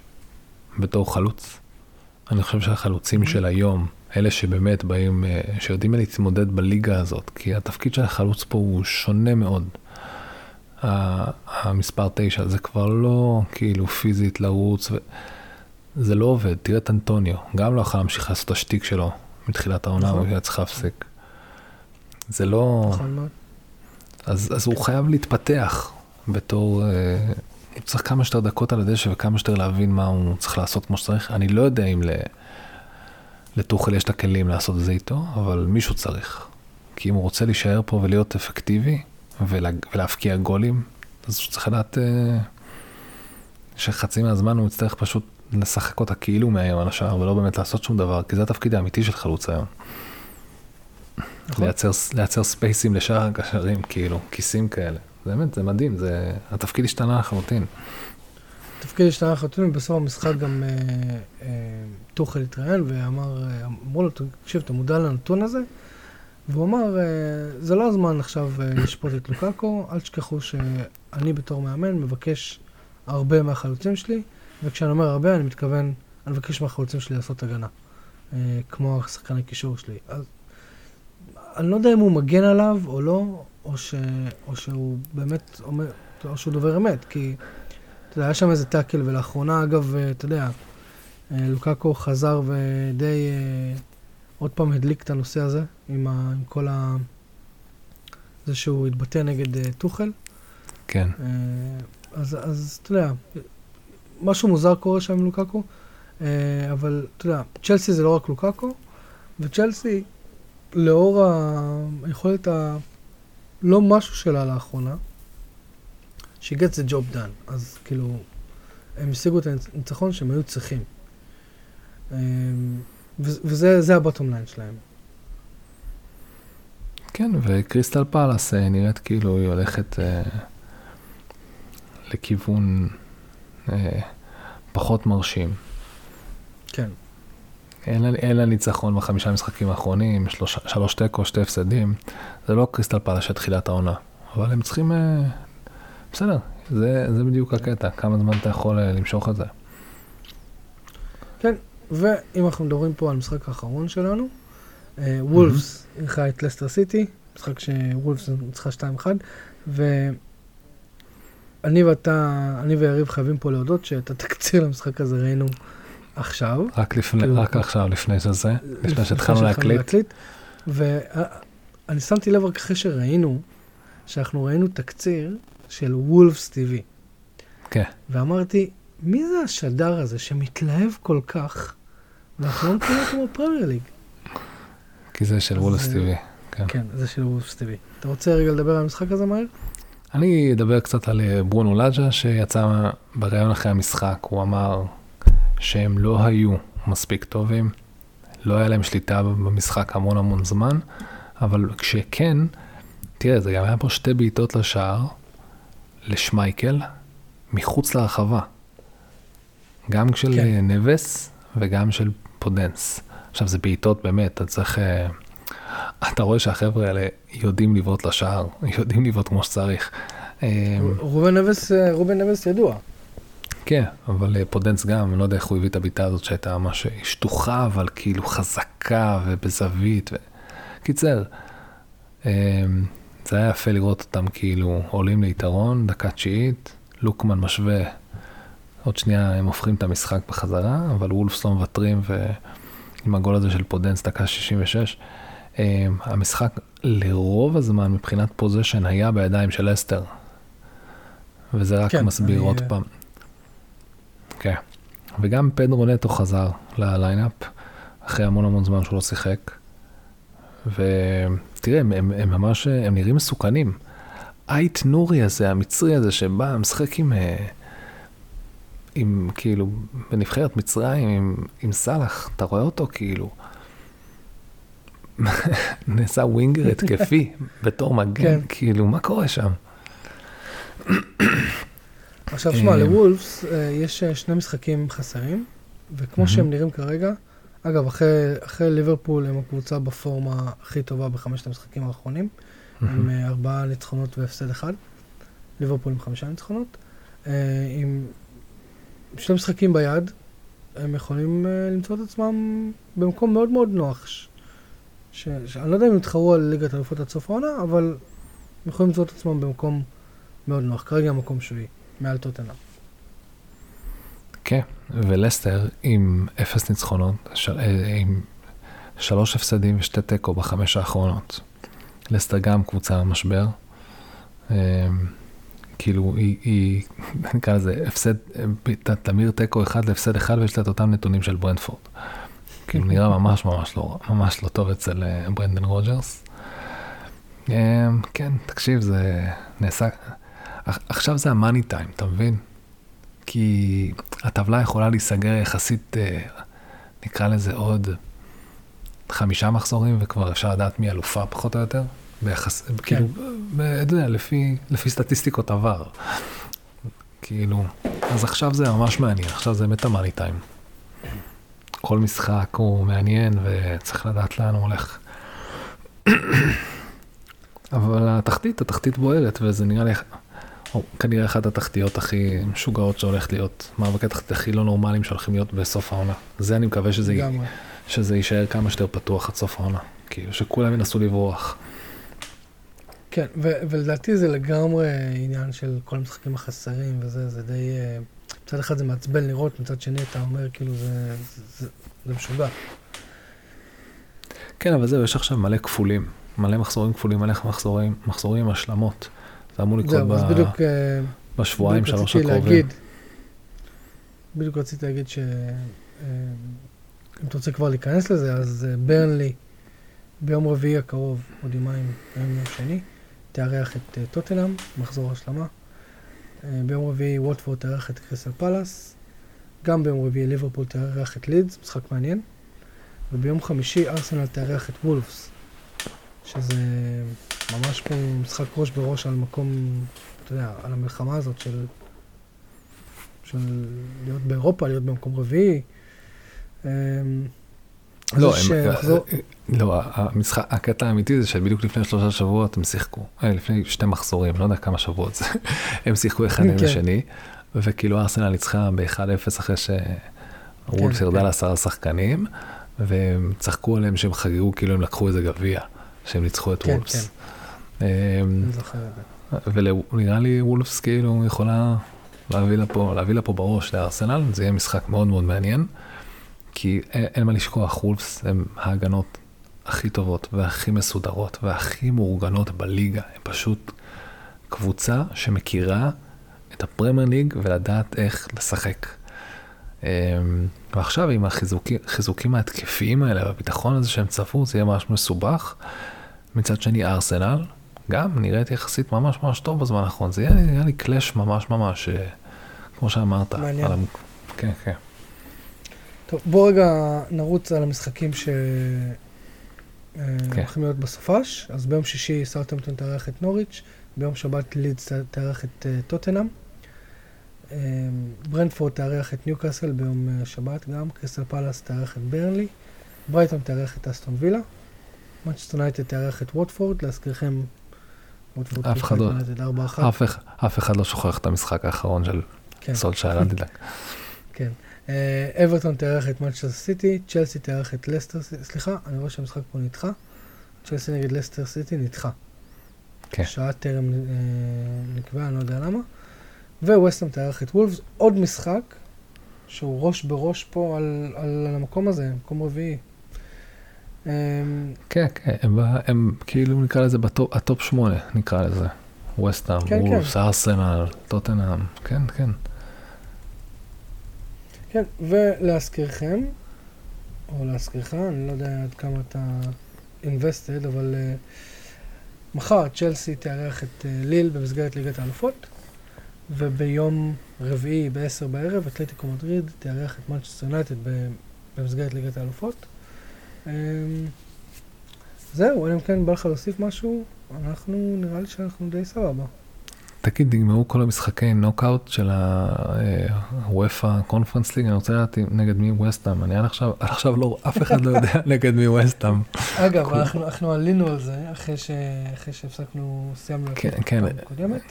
בתור חלוץ. אני חושב שהחלוצים של היום, אלה שבאמת באים, אה, שיודעים להתמודד בליגה הזאת, כי התפקיד של החלוץ פה הוא שונה מאוד. המספר תשע, זה כבר לא כאילו פיזית לרוץ, ו... זה לא עובד. תראה את אנטוניו, גם לא יכול להמשיך לעשות את השטיק שלו מתחילת העונה, נכון. הוא היה צריך להפסיק. זה לא... נכון מאוד. אז, אז הוא חייב להתפתח בתור, אה, צריך כמה שיותר דקות על הדשא וכמה שיותר להבין מה הוא צריך לעשות כמו שצריך. אני לא יודע אם ל... לטוחל יש את הכלים לעשות את זה איתו, אבל מישהו צריך. כי אם הוא רוצה להישאר פה ולהיות אפקטיבי ולה, ולהבקיע גולים, אז הוא צריך לדעת אה, שחצי מהזמן הוא יצטרך פשוט לשחק אותה כאילו מאיים על השער ולא באמת לעשות שום דבר, כי זה התפקיד האמיתי של חלוץ היום. נכון. לייצר, לייצר ספייסים לשאר הקשרים, כאילו, כיסים כאלה. זה באמת, זה מדהים, זה, התפקיד השתנה לחלוטין. תפקיד השתנה לחלוטין, ובסוף המשחק גם אה, אה, טוחל התראיין ואמר, אמרו לו, תקשיב, אתה מודע לנתון הזה? והוא אמר, אה, זה לא הזמן עכשיו אה, לשפוט את לוקאקו, אל תשכחו שאני בתור מאמן מבקש הרבה מהחלוצים שלי, וכשאני אומר הרבה, אני מתכוון, אני מבקש מהחלוצים שלי לעשות הגנה, אה, כמו השחקני קישור שלי. אז אני לא יודע אם הוא מגן עליו או לא, או, ש, או שהוא באמת אומר, או שהוא דובר אמת, כי אתה יודע, היה שם איזה טאקל, ולאחרונה, אגב, אה, אתה יודע, אה, לוקאקו חזר ודי אה, עוד פעם הדליק את הנושא הזה, עם, ה, עם כל ה... זה שהוא התבטא נגד טוחל. כן. אז, אז אתה יודע, משהו מוזר קורה שם עם לוקאקו, אה, אבל אתה יודע, צ'לסי זה לא רק לוקאקו, וצ'לסי, לאור ה- הלא משהו שלה לאחרונה, she gets the job done, אז כאילו, הם השיגו את הניצחון שהם היו צריכים. ו- וזה זה הבוטום ליין שלהם. כן, וקריסטל פאלאס אה, נראית כאילו היא הולכת אה, לכיוון אה, פחות מרשים. כן. אין לה, אין לה ניצחון בחמישה משחקים האחרונים, שלוש, שלוש תיקו, שתי הפסדים. זה לא קריסטל פאלאס של תחילת העונה, אבל הם צריכים... אה, בסדר, זה, זה בדיוק הקטע, כמה זמן אתה יכול אה, למשוך את זה. ואם אנחנו מדברים פה על המשחק האחרון שלנו, אה, וולפס אירחה את לסטר סיטי, משחק שוולפס ניצחה 2-1, ואני ואתה, אני ויריב חייבים פה להודות שאת התקציר למשחק הזה ראינו עכשיו. רק, לפני, כאילו- רק עכשיו, לפני שזה, לפני שהתחלנו להקליט. ואני שמתי לב רק אחרי שראינו, שאנחנו ראינו תקציר של וולפס TV. כן. ואמרתי, מי זה השדר הזה שמתלהב כל כך, ואנחנו לא מכירים אותו בפרמייר ליג? כי זה של אה, טיווי. כן. כן, זה של וולפס TV. אתה רוצה רגע לדבר על המשחק הזה מהר? אני אדבר קצת על אה, ברונו לאג'ה, שיצא בריאיון אחרי המשחק, הוא אמר שהם לא היו מספיק טובים, לא היה להם שליטה במשחק המון המון זמן, אבל כשכן, תראה, זה גם היה פה שתי בעיטות לשער, לשמייקל, מחוץ לרחבה. גם של כן. כן. נבס וגם של פודנס. עכשיו, זה בעיטות באמת, אתה צריך... אה, אתה רואה שהחבר'ה האלה יודעים לבעוט לשער, יודעים לבעוט כמו שצריך. אה, רובן נבס, אה, רובן נבס ידוע. כן, אבל אה, פודנס גם, אני לא יודע איך הוא הביא את הבעיטה הזאת שהייתה ממש שטוחה, אבל כאילו חזקה ובזווית. ו... קיצר, אה, זה היה יפה לראות אותם כאילו עולים ליתרון, דקה תשיעית, לוקמן משווה, עוד שנייה הם הופכים את המשחק בחזרה, אבל וולפס לא מוותרים, ועם הגול הזה של פודנס, דקה 66, אה, המשחק לרוב הזמן מבחינת possession היה בידיים של לסטר. וזה רק כן, מסביר אני, עוד אה, פעם. כן. וגם פדרו נטו חזר ל lineup, אחרי המון המון זמן שהוא לא שיחק. ותראה, הם, הם, הם ממש, הם נראים מסוכנים. אייט נורי הזה, המצרי הזה, שבא, משחק עם, אה, עם כאילו, בנבחרת מצרים, עם, עם סאלח, אתה רואה אותו כאילו, נעשה ווינגר התקפי, בתור מגן, כן. כאילו, מה קורה שם? עכשיו, שמע, אה, לוולפס אה, יש אה, שני משחקים חסרים, וכמו. שהם נראים כרגע, אגב, אחרי, אחרי ליברפול הם הקבוצה בפורמה הכי טובה בחמשת המשחקים האחרונים, עם ארבעה ניצחונות והפסד אחד. ליברפול עם חמישה ניצחונות. עם שני משחקים ביד, הם יכולים למצוא את עצמם במקום מאוד מאוד נוח. אני לא יודע אם הם יתחרו על ליגת האלופות עד סוף העונה, אבל הם יכולים למצוא את עצמם במקום מאוד נוח. כרגע המקום שביעי, מעל טוטנאם. כן, ולסטר עם אפס ניצחונות, ש... אה, עם שלוש הפסדים ושתי תיקו בחמש האחרונות. לסטר גם קבוצה במשבר. אה, כאילו, היא, היא, נקרא לזה, הפסד, ת- תמיר תיקו אחד להפסד אחד, ויש לה את אותם נתונים של ברנטפורד. כאילו נראה ממש ממש לא, ממש לא טוב אצל אה, ברנדן רוג'רס. אה, כן, תקשיב, זה נעשה, עכשיו זה המאני טיים, אתה מבין? כי הטבלה יכולה להיסגר יחסית, אה, נקרא לזה עוד חמישה מחזורים, וכבר אפשר לדעת מי אלופה פחות או יותר. ביחס, כן. כאילו, אתה יודע, לפי, לפי סטטיסטיקות עבר. כאילו, אז עכשיו זה ממש מעניין, עכשיו זה באמת המאני טיים. כל משחק הוא מעניין וצריך לדעת לאן הוא הולך. אבל התחתית, התחתית בוערת, וזה נראה לי, או כנראה אחת התחתיות הכי משוגעות שהולכת להיות, מאבקי התחתית הכי לא נורמליים שהולכים להיות בסוף העונה. זה אני מקווה שזה, י... שזה יישאר כמה שיותר פתוח עד סוף העונה. כאילו, שכולם ינסו לברוח. כן, ו- ולדעתי זה לגמרי עניין של כל המשחקים החסרים וזה, זה די... אה, מצד אחד זה מעצבן לראות, מצד שני אתה אומר כאילו זה, זה, זה, זה משוגע. כן, אבל זהו, יש עכשיו מלא כפולים, מלא מחזורים כפולים, מלא מחזורים, מחזורים עם השלמות. זה אמור לקרות ב... בדיוק, אה, בשבועיים, שלוש הקרובים. להגיד, בדיוק רציתי להגיד שאם אתה רוצה כבר להיכנס לזה, אז ברנלי ביום רביעי הקרוב, עוד יומיים, היום יום שני, תארח את טוטנאם, מחזור השלמה. אה, ביום רביעי ווטפורד תארח את קריסל פלאס. גם ביום רביעי ליברפול תארח את לידס, משחק מעניין. וביום חמישי ארסנל תארח את וולפס. שזה ממש פה משחק ראש בראש על מקום, אתה יודע, על המלחמה הזאת של, של להיות באירופה, להיות במקום רביעי. אמ, לא, הם, אה, מחזור... לא, המשחק, הקטע האמיתי זה שבדיוק לפני שלושה שבועות הם שיחקו, אה, לפני שתי מחזורים, לא יודע כמה שבועות זה, הם שיחקו אחד עם כן. השני, וכאילו ארסנל ניצחה ב-1-0 אחרי כן, ירדה כן. לעשרה שחקנים, והם צחקו עליהם שהם חגגו כאילו הם לקחו איזה גביע, שהם ניצחו את וולפס. אמ, ונראה לי וולפס כאילו יכולה להביא לפה, להביא לפה בראש לארסנל, זה יהיה משחק מאוד מאוד מעניין. כי אין, אין מה לשכוח, וולפס הם ההגנות הכי טובות והכי מסודרות והכי מאורגנות בליגה. הם פשוט קבוצה שמכירה את הפרמייר ליג ולדעת איך לשחק. אמ, ועכשיו עם החיזוקים ההתקפיים האלה והביטחון הזה שהם צפו, זה יהיה ממש מסובך. מצד שני, ארסנל, גם נראית יחסית ממש ממש טוב בזמן האחרון. זה יהיה לי קלאש ממש ממש, אה, כמו שאמרת. מעניין. על... כן, כן. טוב, בוא רגע נרוץ על המשחקים שהולכים כן. להיות בסופש. אז ביום שישי סאוטהמפטון תארח את נוריץ', ביום שבת לידס תארח את uh, טוטנאם. ברנטפורד תארח את ניוקאסל ביום שבת גם, קריסטל פלאס תארח את ברנלי, ברייטון תארח את אסטון וילה, מנצ'סטר יונייטד תארח את ווטפורד, להזכירכם, ווטפורד אף אחד לא, אף, אף אחד לא שוכח את המשחק האחרון של כן. סולשייר, אל תדאג. כן. אה, אברטון תארח את מנצ'סטר סיטי, צ'לסי תארח את לסטר סיטי, סליחה, אני רואה שהמשחק פה נדחה. צ'לסי נגד לסטר סיטי נדחה. כן. שעה טרם אה, נקבעה, אני לא יודע למה. וווסטהאם תארח את וולפס, עוד משחק שהוא ראש בראש פה על, על, על המקום הזה, מקום רביעי. אמ, כן, כן, הם, הם כאילו נקרא לזה ב top, ה top שמונה, נקרא לזה. ווסטהאם, כן, וולפס, כן. ארסנל, טוטנאם, כן, כן. כן, ולהזכירכם, או להזכירך, אני לא יודע עד כמה אתה invested, אבל uh, מחר צ'לסי תארח את uh, ליל במסגרת ליגת האלופות, וביום רביעי ב-10 בערב אתלטיקו מדריד תארח את מנצ'סטר יונייטד במסגרת ליגת האלופות. Um, זהו, אלא אם כן בא לך להוסיף משהו, אנחנו, נראה לי שאנחנו די סבבה. תגיד, נגמרו כל המשחקי נוקאוט של הוופא קונפרנס ליג, אני רוצה לדעת נגד מי ווסטאם, אני עד עכשיו, עד עכשיו לא, אף אחד לא יודע נגד מי ווסטאם. אגב, אנחנו עלינו על זה אחרי שהפסקנו, סיימנו את כן, כן. הקודמת.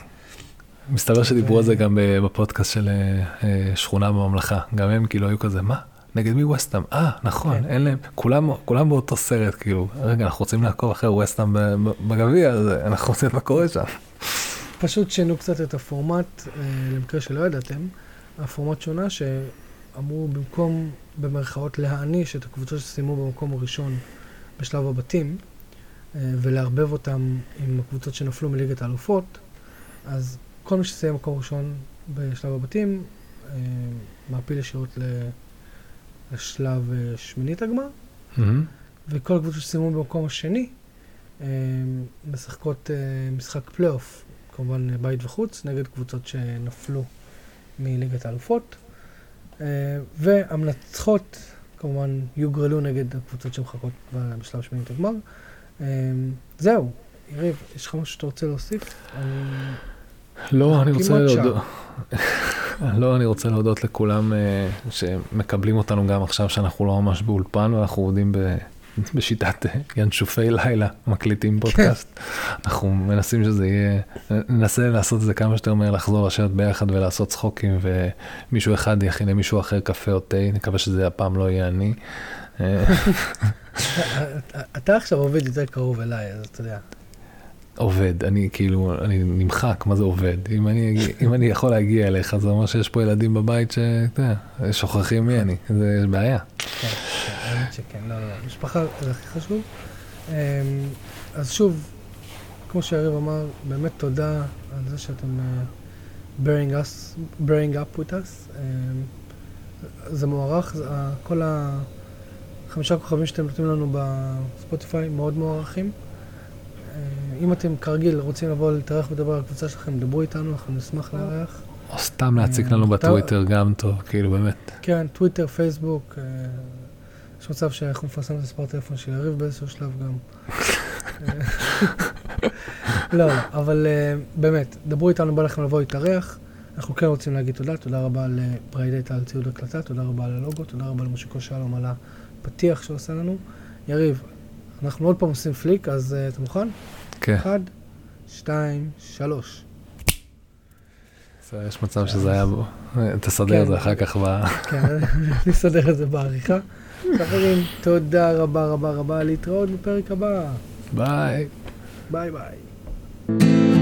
מסתבר שדיברו על זה גם בפודקאסט של אה, אה, שכונה בממלכה, גם הם כאילו היו כזה, מה? נגד מי ווסטאם? אה, נכון, כן. אין להם, כולם, כולם באותו סרט, כאילו, רגע, אנחנו רוצים לעקוב אחרי ווסטאם בגביע, אז אנחנו רוצים מה קורה שם. פשוט שינו קצת את הפורמט, אה, למקרה שלא ידעתם, הפורמט שונה שאמרו במקום במרכאות להעניש את הקבוצות שסיימו במקום הראשון בשלב הבתים אה, ולערבב אותם עם הקבוצות שנפלו מליגת האלופות, אז כל מי שסיים מקום ראשון בשלב הבתים אה, מעפיל ישירות לשלב אה, שמינית הגמר. וכל הקבוצות שסיימו במקום השני אה, משחקות אה, משחק פלייאוף, כמובן בית וחוץ, נגד קבוצות שנפלו מליגת האלופות, והמנצחות כמובן יוגרלו נגד הקבוצות שמחכות בשלב שמינית הגמר. זהו, יריב, יש לך משהו שאתה רוצה להוסיף? אני... לא, אני רוצה. להודות. לא, אני רוצה להודות לכולם אה, שמקבלים אותנו גם עכשיו שאנחנו לא ממש באולפן ואנחנו עובדים ב... בשיטת אה, ינשופי לילה, מקליטים פודקאסט. אנחנו מנסים שזה יהיה, ננסה לעשות את זה כמה שיותר מהר, לחזור לשבת ביחד ולעשות צחוקים ומישהו אחד יכין למישהו אחר קפה או תה, נקווה שזה הפעם לא יהיה אני. אה, אתה עכשיו עובד יותר קרוב אליי, אז אתה יודע. עובד, אני כאילו, אני נמחק, מה זה עובד? אם אני, אם אני יכול להגיע אליך, זה אומר שיש פה ילדים בבית שאתה יודע, שוכחים מי אני, זה בעיה. כן, כן, האמת שכן, לא, לא. משפחה זה הכי חשוב. אמ, אז שוב, כמו שיריב אמר, באמת תודה על זה שאתם אה, bearing us, bearing up with us. אמ, זה מוערך, זה- כל החמישה כוכבים שאתם נותנים לנו בספוטיפיי מאוד מוערכים. אה, אם אתם כרגיל רוצים לבוא להתארח ולדבר על הקבוצה שלכם, דברו איתנו, אנחנו נשמח לארח. או סתם להציק לנו אתה- בטוויטר גם טוב, כאילו באמת. כן, טוויטר, פייסבוק, אה, יש מצב שאנחנו נפרסם את מספר הטלפון של יריב באיזשהו שלב גם. אה, לא, אבל אה, באמת, דברו איתנו, בא לכם לבוא להתארח. אנחנו כן רוצים להגיד תודה, תודה רבה לפריידטה על ציוד הקלטה, תודה רבה על הלוגו, תודה רבה למושיקו שלום על הפתיח שהוא עושה לנו. יריב, אנחנו עוד פעם עושים פליק, אז אה, אתה מוכן? כן, אחד, שתיים, שלוש. יש מצב שזה היה בו. תסדר כן. את זה אחר כך ב... כן, אני אסדר את זה בעריכה. חברים, תודה רבה רבה רבה, להתראות בפרק הבא. ביי. ביי ביי.